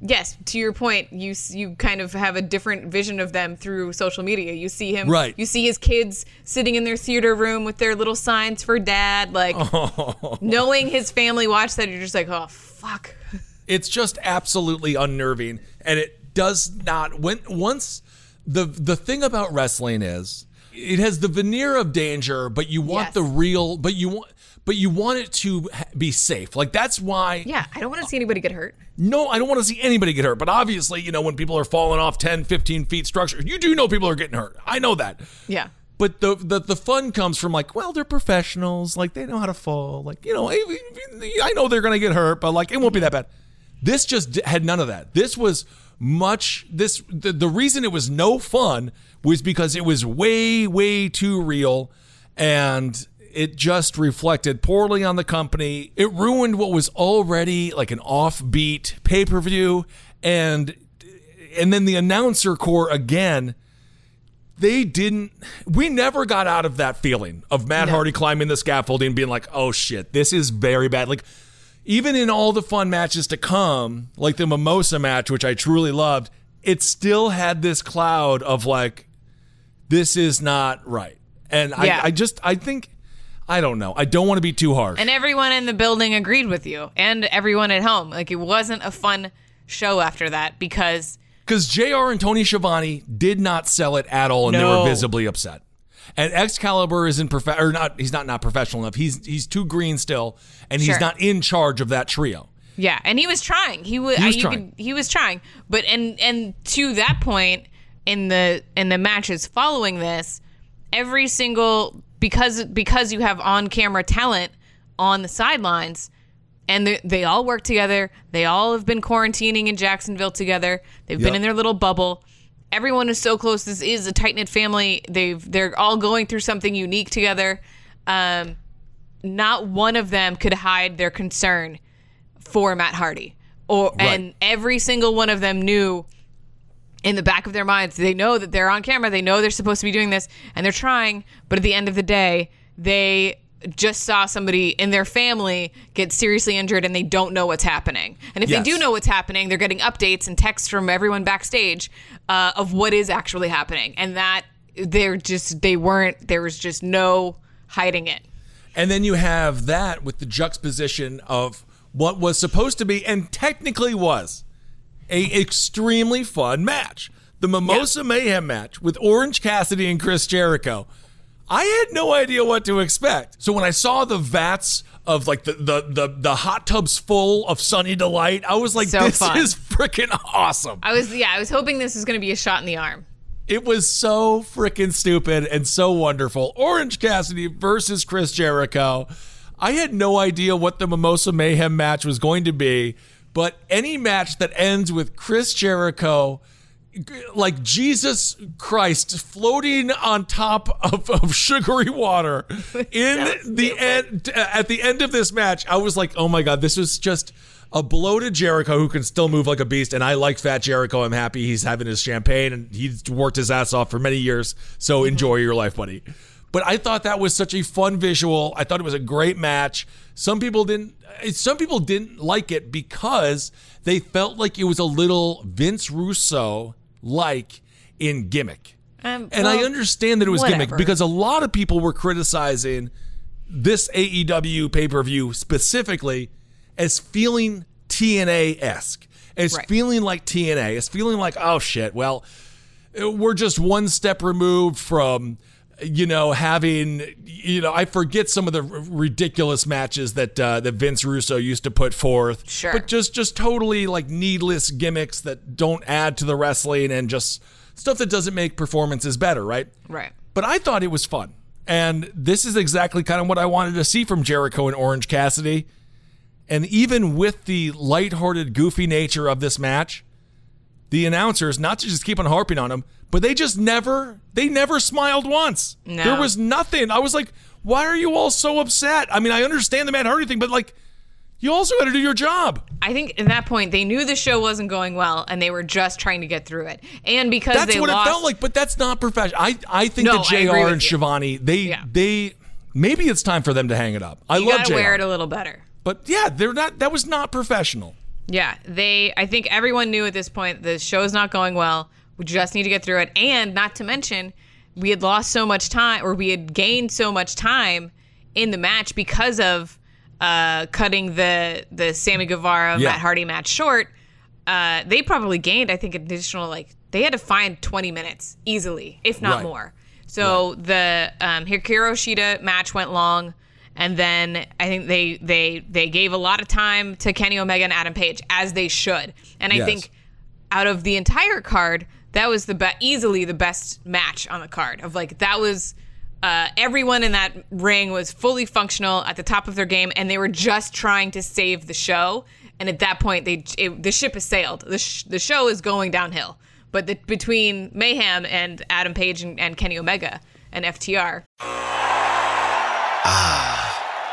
B: yes, to your point, you you kind of have a different vision of them through social media. You see him,
A: Right.
B: You see his kids sitting in their theater room with their little signs for dad, like, oh. knowing his family watch that. You're just like, oh fuck.
A: it's just absolutely unnerving and it does not when once the the thing about wrestling is it has the veneer of danger but you want
B: Yes.
A: the real but you want but you want it to be safe like that's why
B: Yeah, I don't want to see anybody get hurt.
A: no i don't want to see anybody get hurt but obviously you know when people are falling off 10 15 feet structure you do know people are getting hurt i know that
B: Yeah.
A: but the, the the fun comes from like, well, they're professionals, like they know how to fall, like you know, I, know they're gonna get hurt, but like it won't be that bad. This just had none of that. This was much. This the, the reason it was no fun was because it was way way too real, and it just reflected poorly on the company. It ruined what was already like an offbeat pay per view, and and then the announcer core again they didn't we never got out of that feeling of Matt Hardy climbing the scaffolding being like, oh shit, this is very bad. Like even in all the fun matches to come, like the Mimosa match, which I truly loved, it still had this cloud of like, this is not right. And
B: Yeah.
A: I, I just I think I don't know. I don't want to be too harsh.
B: And everyone in the building agreed with you, and everyone at home. Like it wasn't a fun show after that because
A: Because JR and Tony Schiavone did not sell it at all, and they were visibly upset. And Excalibur isn't prof- or not. He's not not professional enough. He's he's too green still, and he's not in charge of that trio.
B: Yeah, and he was trying. He was.
A: He was
B: you
A: trying.
B: Could, he was trying. But and and to that point in the in the matches following this, every single because because you have on camera talent on the sidelines, and they, they all work together. They all have been quarantining in Jacksonville together. They've been in their little bubble. Everyone is so close. This is a tight knit family. They've they're all going through something unique together. Um, not one of them could hide their concern for Matt Hardy. Or and every single one of them knew in the back of their minds, they know that they're on camera, they know they're supposed to be doing this, and they're trying, but at the end of the day, they just saw somebody in their family get seriously injured and they don't know what's happening. And if
A: Yes.
B: they do know what's happening, they're getting updates and texts from everyone backstage uh, of what is actually happening. And that they're just they weren't there was just no hiding it.
A: And then you have that with the juxtaposition of what was supposed to be and technically was a extremely fun match. The Mimosa Mayhem match with Orange Cassidy and Chris Jericho. I had no idea what to expect. So when I saw the vats of like the the the, the hot tubs full of Sunny Delight. I was like,
B: So
A: this
B: fun.
A: is freaking awesome.
B: I was yeah, I was hoping this was going to be a shot in the arm.
A: It was so freaking stupid and so wonderful. Orange Cassidy versus Chris Jericho. I had no idea what the Mimosa Mayhem match was going to be, but any match that ends with Chris Jericho like Jesus Christ floating on top of, of sugary water in the end at the end of this match, I was like, oh my god, this was just a bloated Jericho who can still move like a beast. And I like Fat Jericho. I'm happy he's having his champagne and he's worked his ass off for many years. So enjoy your life, buddy. But I thought that was such a fun visual. I thought it was a great match. Some people didn't. Some people didn't like it because they felt like it was a little Vince Russo like in gimmick.
B: Um,
A: And I understand that it was gimmick because a lot of people were criticizing this AEW pay per view specifically as feeling TNA esque, as
B: Right.
A: feeling like TNA, as feeling like, oh shit, well, we're just one step removed from. You know, having you know, I forget some of the r- ridiculous matches that uh, that Vince Russo used to put forth.
B: Sure.
A: but just just totally like needless gimmicks that don't add to the wrestling and just stuff that doesn't make performances better, right?
B: right.
A: But I thought it was fun. And this is exactly kind of what I wanted to see from Jericho and Orange Cassidy. And even with the lighthearted, goofy nature of this match, the announcers, not to just keep on harping on them, but they just never, they never smiled once.
B: No.
A: There was nothing. I was like, why are you all so upset? I mean, I understand the Matt Hardy thing, but like, you also got to do your job.
B: I think at that point they knew the show wasn't going well and they were just trying to get through it. And because
A: That's
B: they
A: what
B: lost,
A: it felt like, but that's not professional. I, I think
B: No,
A: that JR and. Schiavone, they,
B: Yeah.
A: they, maybe it's time for them to hang it up. I
B: you
A: love
B: gotta
A: JR.
B: wear it a little better.
A: But yeah, they're not. That was not professional.
B: Yeah, they. I think everyone knew at this point the show's not going well. We just need to get through it, and not to mention, we had lost so much time, or we had gained so much time in the match because of uh, cutting the the Sammy Guevara
A: Yeah.
B: Matt Hardy match short. Uh, they probably gained, I think, additional like they had to find 20 minutes easily, if not
A: Right.
B: more. So the um, Hikaru Shida match went long, and then I think they they they gave a lot of time to Kenny Omega and Adam Page as they should. And I
A: Yes.
B: think out of the entire card, that was the be- easily the best match on the card. Of like that was. Uh, everyone in that ring was fully functional at the top of their game, and they were just trying to save the show. And at that point, they it, the ship has sailed. The, sh- the show is going downhill. But the, between Mayhem and Adam Page and, and Kenny Omega and FTR,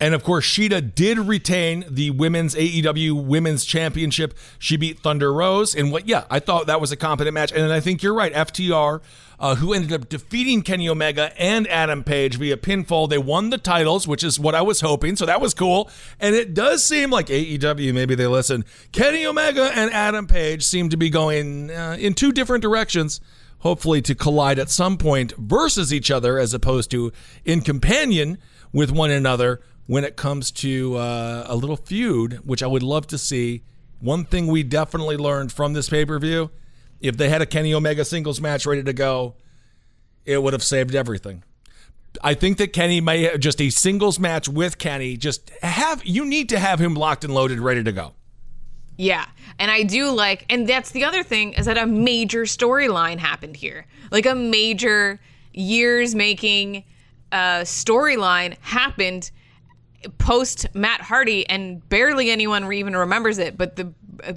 A: And of course, Shida did retain the women's AEW Women's Championship. She beat Thunder Rosa And what, yeah, I thought that was a competent match. And I think you're right. FTR, uh, who ended up defeating Kenny Omega and Adam Page via pinfall, they won the titles, which is what I was hoping. So that was cool. And it does seem like AEW, maybe they listen. Kenny Omega and Adam Page seem to be going uh, in two different directions hopefully to collide at some point versus each other as opposed to in companion with one another when it comes to uh, a little feud, which I would love to see. One thing we definitely learned from this pay per view if they had a Kenny Omega singles match ready to go, it would have saved everything. I think that Kenny may just a singles match with Kenny, just have you need to have him locked and loaded, ready to go.
B: Yeah. And I do like, and that's the other thing is that a major storyline happened here. Like a major years making uh, storyline happened. Post Matt Hardy, and barely anyone even remembers it. But the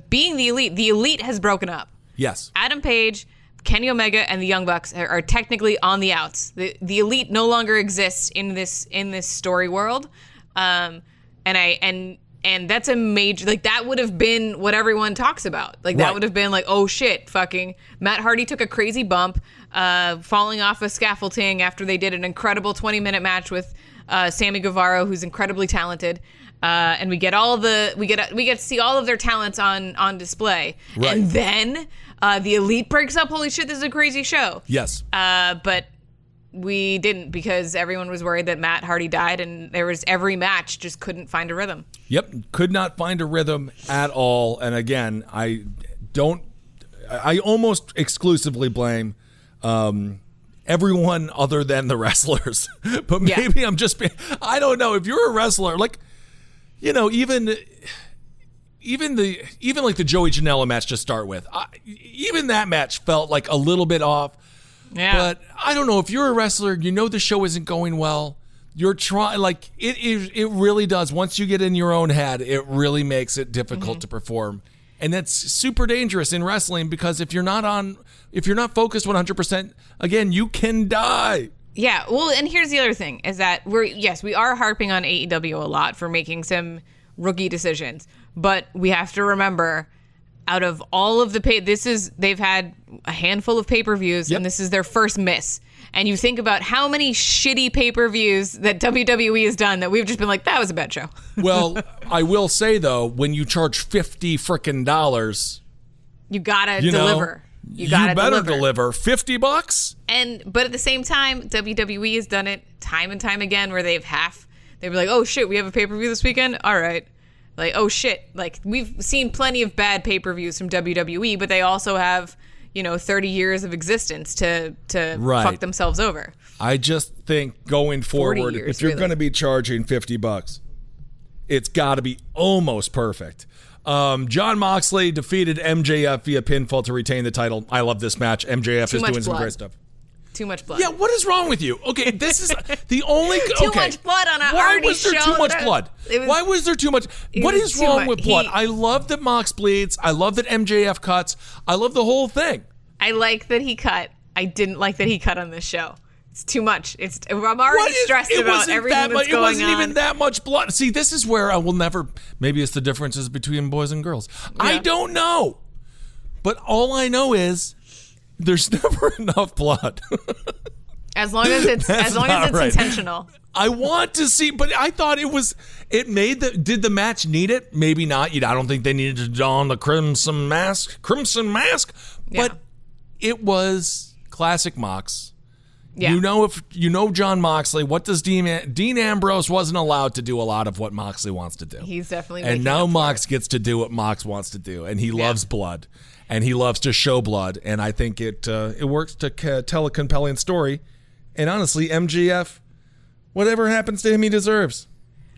B: being the elite, the elite has broken up.
A: Yes.
B: Adam Page, Kenny Omega, and the Young Bucks are, are technically on the outs. The the elite no longer exists in this in this story world. Um, and I and and that's a major like that would have been what everyone talks about. Like that
A: Right.
B: would have been like, oh shit, fucking Matt Hardy took a crazy bump, uh, falling off a scaffolding after they did an incredible 20 minute match with uh, Sammy Guevara, who's incredibly talented. Uh, and we get all the we get we get to see all of their talents on on display,
A: Right.
B: and then uh, the elite breaks up. Holy shit, this is a crazy show.
A: Yes.
B: Uh, but we didn't because everyone was worried that Matt Hardy died, and there was every match just couldn't find a rhythm.
A: Yep, could not find a rhythm at all. And again, I don't. I almost exclusively blame um, everyone other than the wrestlers. but
B: Yeah.
A: maybe I'm just. being- I don't know if you're a wrestler, like you know, even even the even like the Joey Janela match to start with. I, even that match felt like a little bit off.
B: Yeah.
A: But I don't know if you're a wrestler, you know the show isn't going well. You're trying like it, it. It really does. Once you get in your own head, it really makes it difficult
B: Mm-hmm.
A: to perform, and that's super dangerous in wrestling because if you're not on, if you're not focused 100, percent again, you can die.
B: Yeah, well, and here's the other thing is that we're yes, we are harping on AEW a lot for making some rookie decisions, but we have to remember out of all of the pay this is they've had a handful of pay-per-views
A: Yep.
B: and this is their first miss. And you think about how many shitty pay-per-views that WWE has done that we've just been like that was a bad show.
A: Well, I will say though, when you charge fifty freaking dollars,
B: You got to
A: you
B: deliver.
A: know,
B: You got to you
A: better
B: deliver.
A: deliver fifty bucks.
B: And but at the same time, WWE has done it time and time again where they've half they'd be like, "Oh shit, we have a pay-per-view this weekend." All right. Like, "Oh shit." Like we've seen plenty of bad pay-per-views from WWE, but they also have, you know, 30 years of existence to to
A: Right.
B: fuck themselves over.
A: I just think going forward,
B: years,
A: if you're
B: really.
A: going to be charging 50 bucks, it's got to be almost perfect. Um, Jon Moxley defeated MJF via pinfall to retain the title. I love this match. MJF
B: Too
A: is doing some great stuff.
B: Too much blood.
A: Yeah, what is wrong with you? Okay, this is the only
B: Too
A: okay.
B: much blood on a
A: Why
B: already
A: was there too much blood?
B: was-
A: Why was there too much? What is wrong
B: much.
A: with blood?
B: He-
A: I love that Mox bleeds. I love that MJF cuts. I love the whole thing.
B: I like that he cut. I didn't like that he cut on this show. It's too much. It's I'm already
A: is-
B: stressed about everything
A: that
B: that's going
A: It wasn't
B: on.
A: even that much blood. See, this is where I will never. Maybe it's the differences between boys and girls. I don't know, but all I know is there's never enough blood.
B: As long as it's
A: That's
B: as long as it's
A: right.
B: intentional.
A: I want to see, but I thought it was. It made the. Did the match need it? Maybe not. You- I don't think they needed to don the crimson mask. Crimson mask,
B: Yeah.
A: but it was classic Mox.
B: Yeah.
A: You know, if you know Jon Moxley, what does Dean Dean Ambrose wasn't allowed to do a lot of what Moxley wants to do.
B: He's definitely
A: and now Mox gets to do what Mox wants to do, and he loves blood, and he loves to show blood, and I think it uh, it works to ca- tell a compelling story. And honestly, MJF, whatever happens to him, he deserves.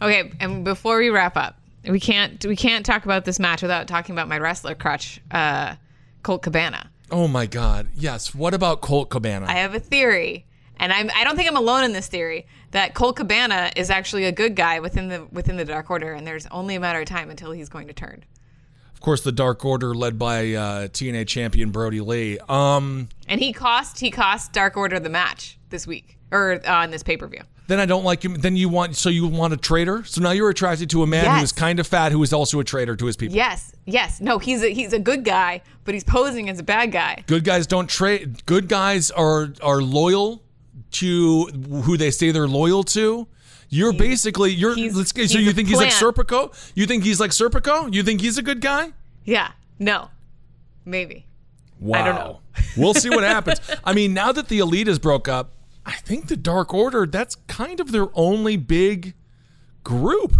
B: Okay, and before we wrap up, we can't we can't talk about this match without talking about my wrestler crutch, uh, Colt Cabana.
A: Oh my God, yes. What about Colt Cabana?
B: I have a theory, and I'm I don't think I'm alone in this theory that Colt Cabana is actually a good guy within the within the Dark Order, and there's only a matter of time until he's going to turn.
A: Of course, the Dark Order, led by uh, TNA champion Brody Lee. Um,
B: And he cost he cost Dark Order the match this week or uh, on this pay per view.
A: then I don't like him. Then you want so you want a traitor. So now you're attracted to a man who
B: Yes.
A: is kind of fat, who is also a traitor to his people.
B: Yes, yes, no, he's a he's a good guy, but he's posing as a bad guy.
A: Good guys don't trade. Good guys are are loyal to who they say they're loyal to. You're basically you're. Let's, so you think he's like. Serpico? You think he's like Serpico? You think he's a good guy?
B: Yeah, no, maybe.
A: Wow.
B: don't know.
A: we'll see what happens. I mean, now that the elite is broke up, I think the Dark Order that's kind of their only big group.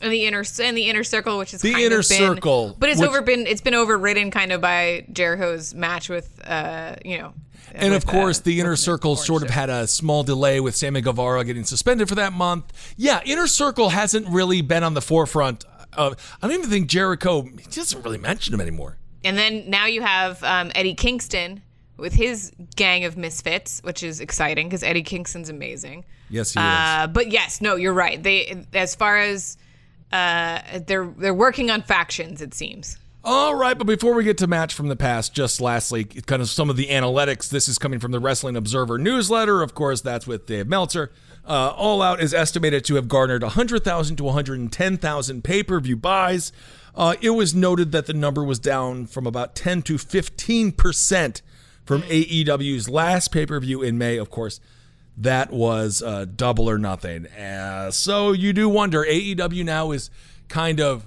B: in the inner in the inner circle, which is
A: The
B: kind
A: inner
B: of been,
A: circle,
B: but it's
A: which-
B: over been it's been overridden kind of by Jericho's match with uh you know,
A: And of course, the inner circle sort of had a small delay with Sammy Guevara getting suspended for that month. Yeah, inner circle hasn't really been on the forefront. Of, I don't even think Jericho. Doesn't really mention him anymore.
B: And then now you have um, Eddie Kingston, with his gang of misfits, which is exciting because Eddie Kingston's amazing.
A: Yes, he
B: Uh, but yes, no, you're right. They as far as uh, they're they're working on factions. It seems.
A: All right, but before we get to match from the past, just lastly, kind of some of the analytics. This is coming from the Wrestling Observer newsletter. Of course, that's with Dave Meltzer. Uh, All Out is estimated to have garnered 100,000 to 110,000 pay per view buys. Uh, it was noted that the number was down from about 10 to 15 percent from AEW's last pay per view in May. Of course, that was uh, double or nothing. Uh, so you do wonder. AEW now is kind of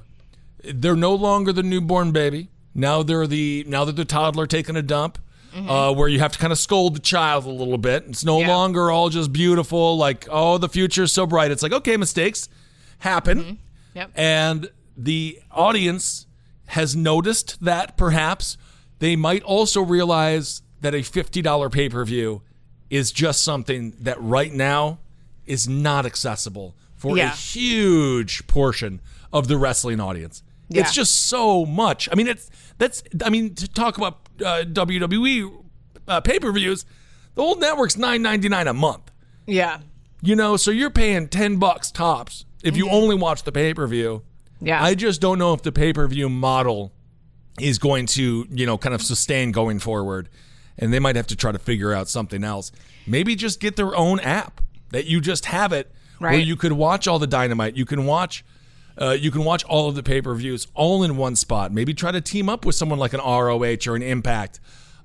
A: they're no longer the newborn baby. Now they're the now they're the toddler taking a dump, uh, where you have to kind of scold the child a little bit. It's no
B: Yeah.
A: longer all just beautiful, like oh the future is so bright. It's like okay, mistakes happen,
B: Yep.
A: and the audience has noticed that perhaps they might also realize that a fifty dollar pay per view is just something that right now is not accessible for a huge portion of the wrestling audience.
B: Yeah.
A: It's just so much. I mean, it's that's. I mean, to talk about uh, WWE uh, pay per views, the old network's nine ninety nine a month.
B: Yeah.
A: You know, so you're paying ten bucks tops if you only watch the pay per view.
B: Yeah.
A: I just don't know if the pay per view model is going to, you know, kind of sustain going forward. And they might have to try to figure out something else. Maybe just get their own app that you just have it where you could watch all the dynamite. You can watch uh, you can watch all of the pay per views all in one spot. Maybe try to team up with someone like an ROH or an Impact,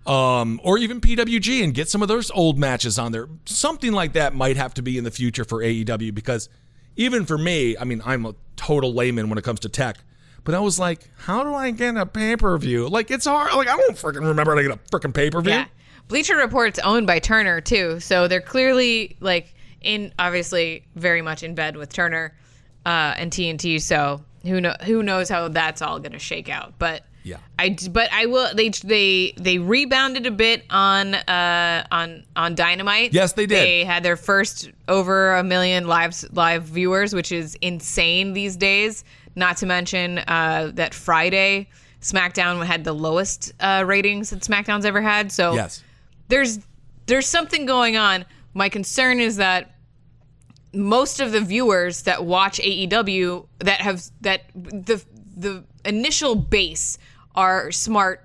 A: um, or even PWG, and get some of those old matches on there. Something like that might have to be in the future for AEW because even for me, I mean, I'm a total layman when it comes to tech. But I was like, how do I get a pay per view? Like, it's hard. Like, I don't freaking remember how to get a freaking pay per view.
B: Yeah. Bleacher Report's owned by Turner too, so they're clearly like in obviously very much in bed with Turner uh, and TNT. So who know who knows how that's all going to shake out? But
A: Yeah.
B: I but I will they they they rebounded a bit on uh on on Dynamite.
A: Yes, they did.
B: They had their first over a million live live viewers, which is insane these days. Not to mention uh, that Friday SmackDown had the lowest uh, ratings that SmackDown's ever had. So
A: Yes.
B: there's there's something going on. My concern is that most of the viewers that watch AEW that have that the the initial base are smart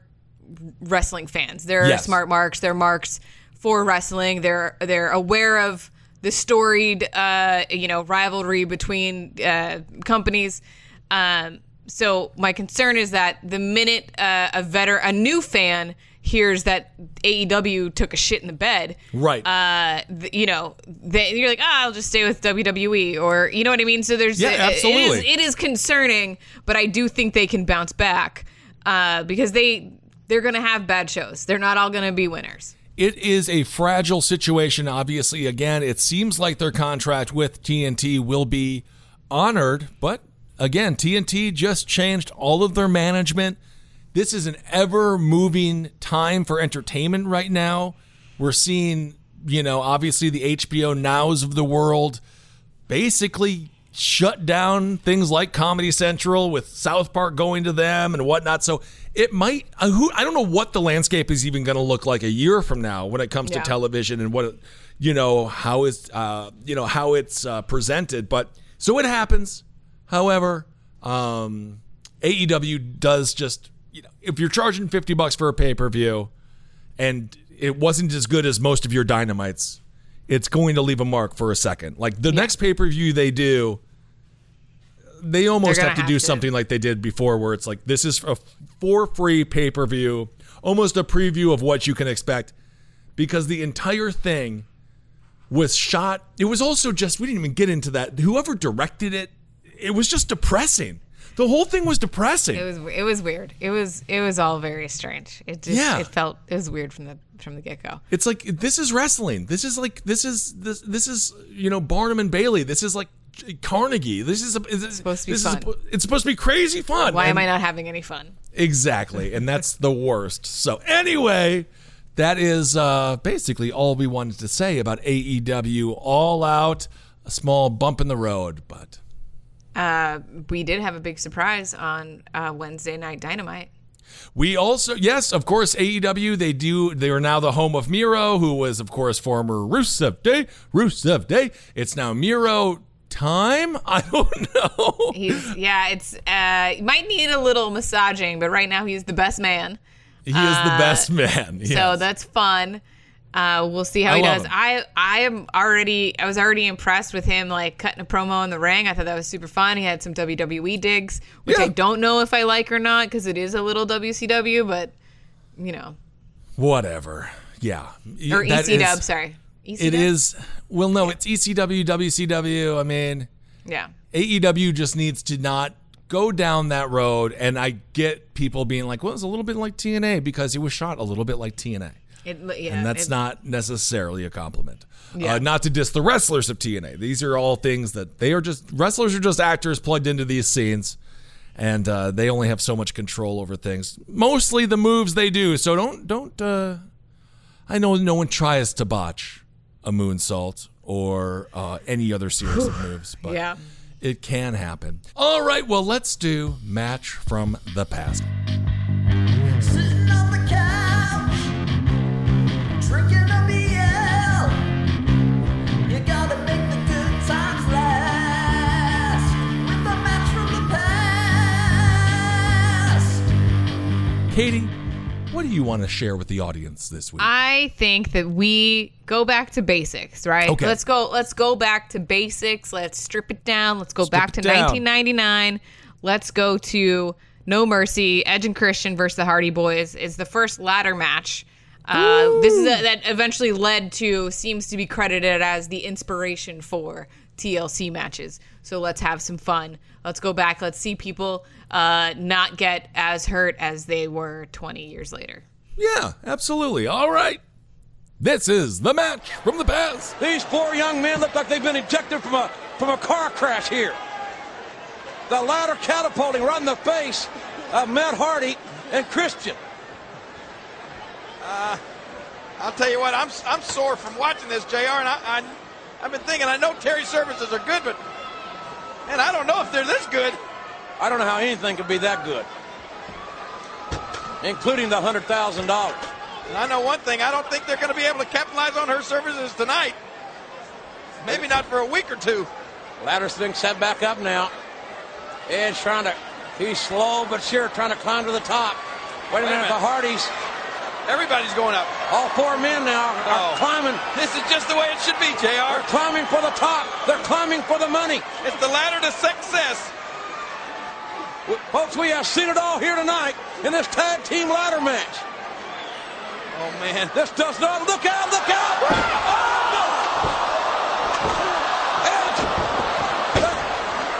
B: wrestling fans. They're
A: Yes.
B: smart marks. They're marks for wrestling. They're they're aware of the storied uh, you know rivalry between uh, companies. Um, so my concern is that the minute uh, a veteran, a new fan hears that AEW took a shit in the bed,
A: Right.
B: uh, th- you know, they, you're like, ah, I'll just stay with WWE, or you know what I mean. So there's,
A: Yeah,
B: it-
A: absolutely.
B: It is, it is concerning, but I do think they can bounce back uh, because they they're going to have bad shows. They're not all going to be winners.
A: It is a fragile situation. Obviously, again, it seems like their contract with TNT will be honored, but again, TNT just changed all of their management. This is an ever moving time for entertainment right now. We're seeing, you know, obviously the HBO Nows of the world basically shut down things like Comedy Central with South Park going to them and whatnot. So it might. Uh, who I don't know what the landscape is even going to look like a year from now when it comes
B: Yeah.
A: to television and what you know how it's uh, you know how it's uh, presented. But so it happens. However, um, AEW does just you know if you're charging fifty bucks for a pay per view and it wasn't as good as most of your dynamites, it's going to leave a mark for a second. Like the next pay per view they do, they almost have to do
B: to-
A: something like they did before, where it's like this is a for free pay per view, almost a preview of what you can expect, because the entire thing was shot. It was also just we didn't even get into that. Whoever directed it, it was just depressing. The whole thing was depressing.
B: It was it was weird. It was it was all very strange. It just
A: Yeah.
B: it felt it was weird from the from the get go.
A: It's like this is wrestling. This is like this is this this is you know Barnum and Bailey. This is like Carnegie. This is, a, it's
B: supposed to be fun.
A: Is, it's supposed to be crazy fun.
B: Why am I not having any fun?
A: Exactly, and that's the worst. So anyway, that is uh, basically all we wanted to say about AEW All Out. A small bump in the road, but
B: Uh, we did have a big surprise on uh, Wednesday night Dynamite.
A: We also, yes, of course, AEW, they do, they are now the home of Miro, who was, of course, former Rusev Day. Rusev Day. It's now Miro time. I don't know.
B: He's yeah, it's uh might need a little massaging, but right now he's the best man.
A: He is the best man.
B: So that's fun. Uh, we'll see how
A: I
B: he does.
A: him.
B: I I am already I was already impressed with him like cutting a promo in the ring. I thought that was super fun. He had some WWE digs, which
A: Yeah.
B: I don't know if I like or not because it is a little WCW, but you know,
A: whatever. Yeah.
B: or
A: That
B: EC
A: is-
B: Sorry, EC
A: It is, well, no, it's E ECW, WCW. I mean,
B: Yeah,
A: AEW just needs to not go down that road. And I get people being like, well, it's a little bit like TNA because he was shot a little bit like TNA.
B: It, yeah,
A: and that's
B: it-
A: not necessarily a compliment.
B: Yeah.
A: Uh, not to diss the wrestlers of TNA. These are all things that they are just wrestlers are just actors plugged into these scenes, and uh, they only have so much control over things. Mostly the moves they do. So don't don't. Uh, I know no one tries to botch a moonsault or uh, any other series of moves, but
B: Yeah.
A: it can happen. All right, well let's do match from the past. Katie, what do you want to share with the audience this week?
B: I think that we go back to basics, right?
A: Okay.
B: Let's go. Let's go back to basics. Let's strip it down. Let's go back to
A: down.
B: 1999. Let's go to No Mercy. Edge and Christian versus the Hardy Boyz is the first ladder match. Uh, this is a, that eventually led to seems to be credited as the inspiration for TLC matches. So let's have some fun. Let's go back. Let's see people uh, not get as hurt as they were 20 years later.
A: Yeah, absolutely. All right. This is the match from the past.
E: These four young men look like they've been ejected from a from a car crash here. The ladder catapulting right in the face of Matt Hardy and Christian.
F: Uh, I'll tell you what, I'm I'm sore from watching this, JR And I, I I've been thinking I know Terri services are good, but man, I don't know if they're this good.
E: I don't know how anything could be that good, including the hundred thousand dollars.
F: And I know one thing, I don't think they're going to be able to capitalize on her services tonight. Maybe not for a week or two.
E: Ladder's being set back up now. Edge trying to, he's slow but sure trying to climb to the top. Wait a
F: Wait a
E: minute, the. Hardys,
F: Everybody's going up.
E: all four men now are
F: Oh.
E: climbing.
F: This is just the way it should be,
E: They're
F: JR
E: climbing for the top. They're climbing for the money.
F: It's the ladder to success.
E: Folks, we have seen it all here tonight in this tag team ladder match.
F: Oh man.
E: This does not look out, look out! Oh! Edge!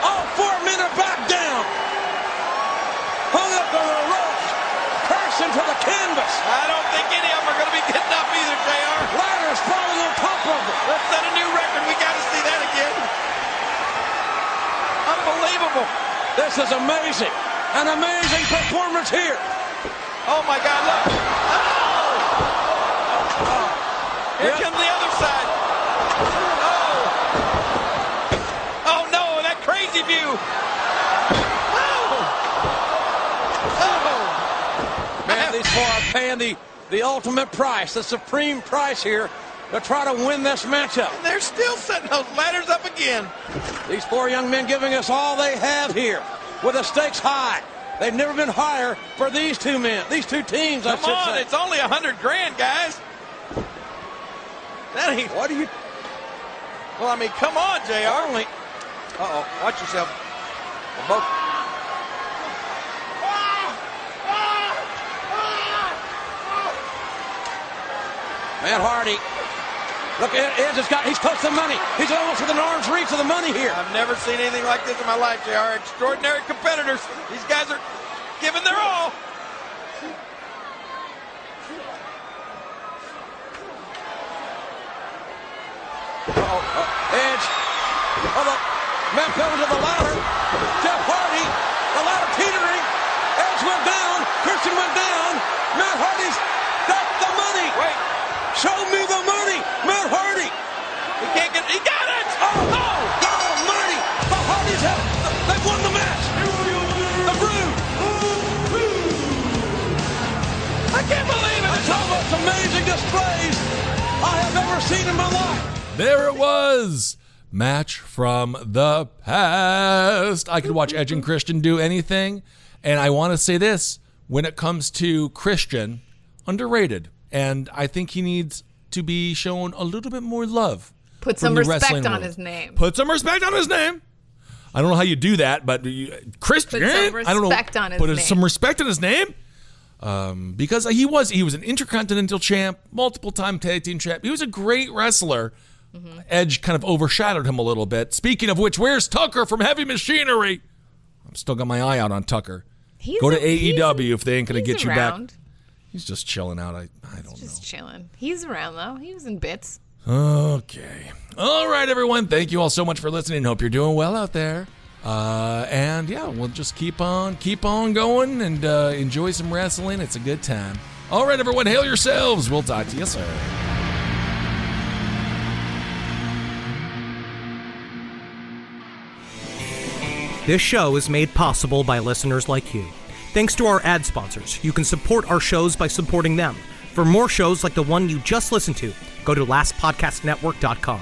E: All four men are back down. Hung up on the ropes, crashing to the canvas.
F: Any of them are going to be getting up either, JR
E: Ladders falling on top of them.
F: Let's set a new record. We got to see that again. Unbelievable.
E: This is amazing. An amazing performance here.
F: Oh my God, look. Oh! Here
E: Yep.
F: comes the other side. Oh. Oh no, that crazy view. Oh. Oh.
E: Man, these four are paying the, the ultimate price, the supreme price here to try to win this matchup.
F: They're still setting those ladders up again.
E: These four young men giving us all they have here with the stakes high. They've never been higher for these two men, these two teams, I
F: Come
E: should
F: on,
E: say.
F: it's only a hundred grand, guys. That ain't.
E: What do you
F: Well, I mean, come on, JR
E: only?
F: Uh oh, watch yourself. Both.
E: Matt Hardy. Look, Ed- Edge has got, he's close to the money. He's almost within arm's reach of the money here.
F: I've never seen anything like this in my life. They are extraordinary competitors. These guys are giving their all.
E: Uh, Edge. Oh, the, Matt fell into the ladder. Jeff Hardy. The ladder teetering. Edge went down. Christian went down. Matt Hardy's got the money.
F: Wait,
E: Show me the money, Matt Hardy.
F: He can't get. He got it.
E: Oh no! Oh, money. The Hardys have. They've won the match. The Brood.
F: I can't believe it. It's one of
E: the amazing displays I have ever seen in my life.
A: There it was match from the past. I could watch Edge and Christian do anything. And I want to say this when it comes to Christian, underrated. And I think he needs to be shown a little bit more love.
B: Put some respect on
A: world.
B: his name.
A: Put some respect on his name. I don't know how you do that, but you, Christian,
B: Put some
A: I don't know.
B: respect on his
A: put
B: name.
A: some respect on his name. Um, because he was he was an intercontinental champ, multiple time tag team champ. He was a great wrestler.
B: Mm-hmm.
A: Edge kind of overshadowed him a little bit. Speaking of which, where's Tucker from Heavy Machinery? I'm still got my eye out on Tucker.
B: He's
A: Go to
B: a-
A: AEW if they ain't gonna
B: he's
A: get you
B: around.
A: back. He's just chilling out. I I don't know.
B: Just chilling. He's around though. He was in bits.
A: Okay. All right, everyone. Thank you all so much for listening. Hope you're doing well out there. Uh, and yeah, we'll just keep on, keep on going, and uh, enjoy some wrestling. It's a good time. All right, everyone. Hail yourselves. We'll talk to you soon.
G: This show is made possible by listeners like you. Thanks to our ad sponsors, you can support our shows by supporting them. For more shows like the one you just listened to, go to lastpodcastnetwork.com.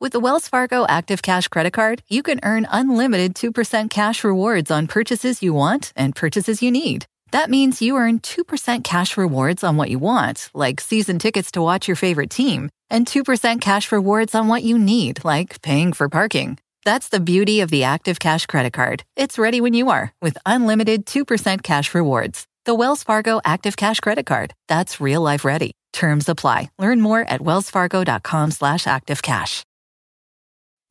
H: With the Wells Fargo Active Cash Credit Card, you can earn unlimited 2% cash rewards on purchases you want and purchases you need. That means you earn 2% cash rewards on what you want, like season tickets to watch your favorite team, and 2% cash rewards on what you need, like paying for parking. That's the beauty of the Active Cash Credit Card. It's ready when you are with unlimited 2% cash rewards. The Wells Fargo Active Cash Credit Card. That's real life ready. Terms apply. Learn more at wellsfargo.com slash activecash.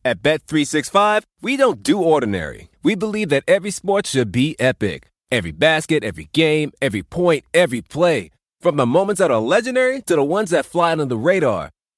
D: At Bet365, we don't do ordinary. We believe that every sport should be epic. Every basket, every game, every point, every play. From the moments that are legendary to the ones that fly under the radar.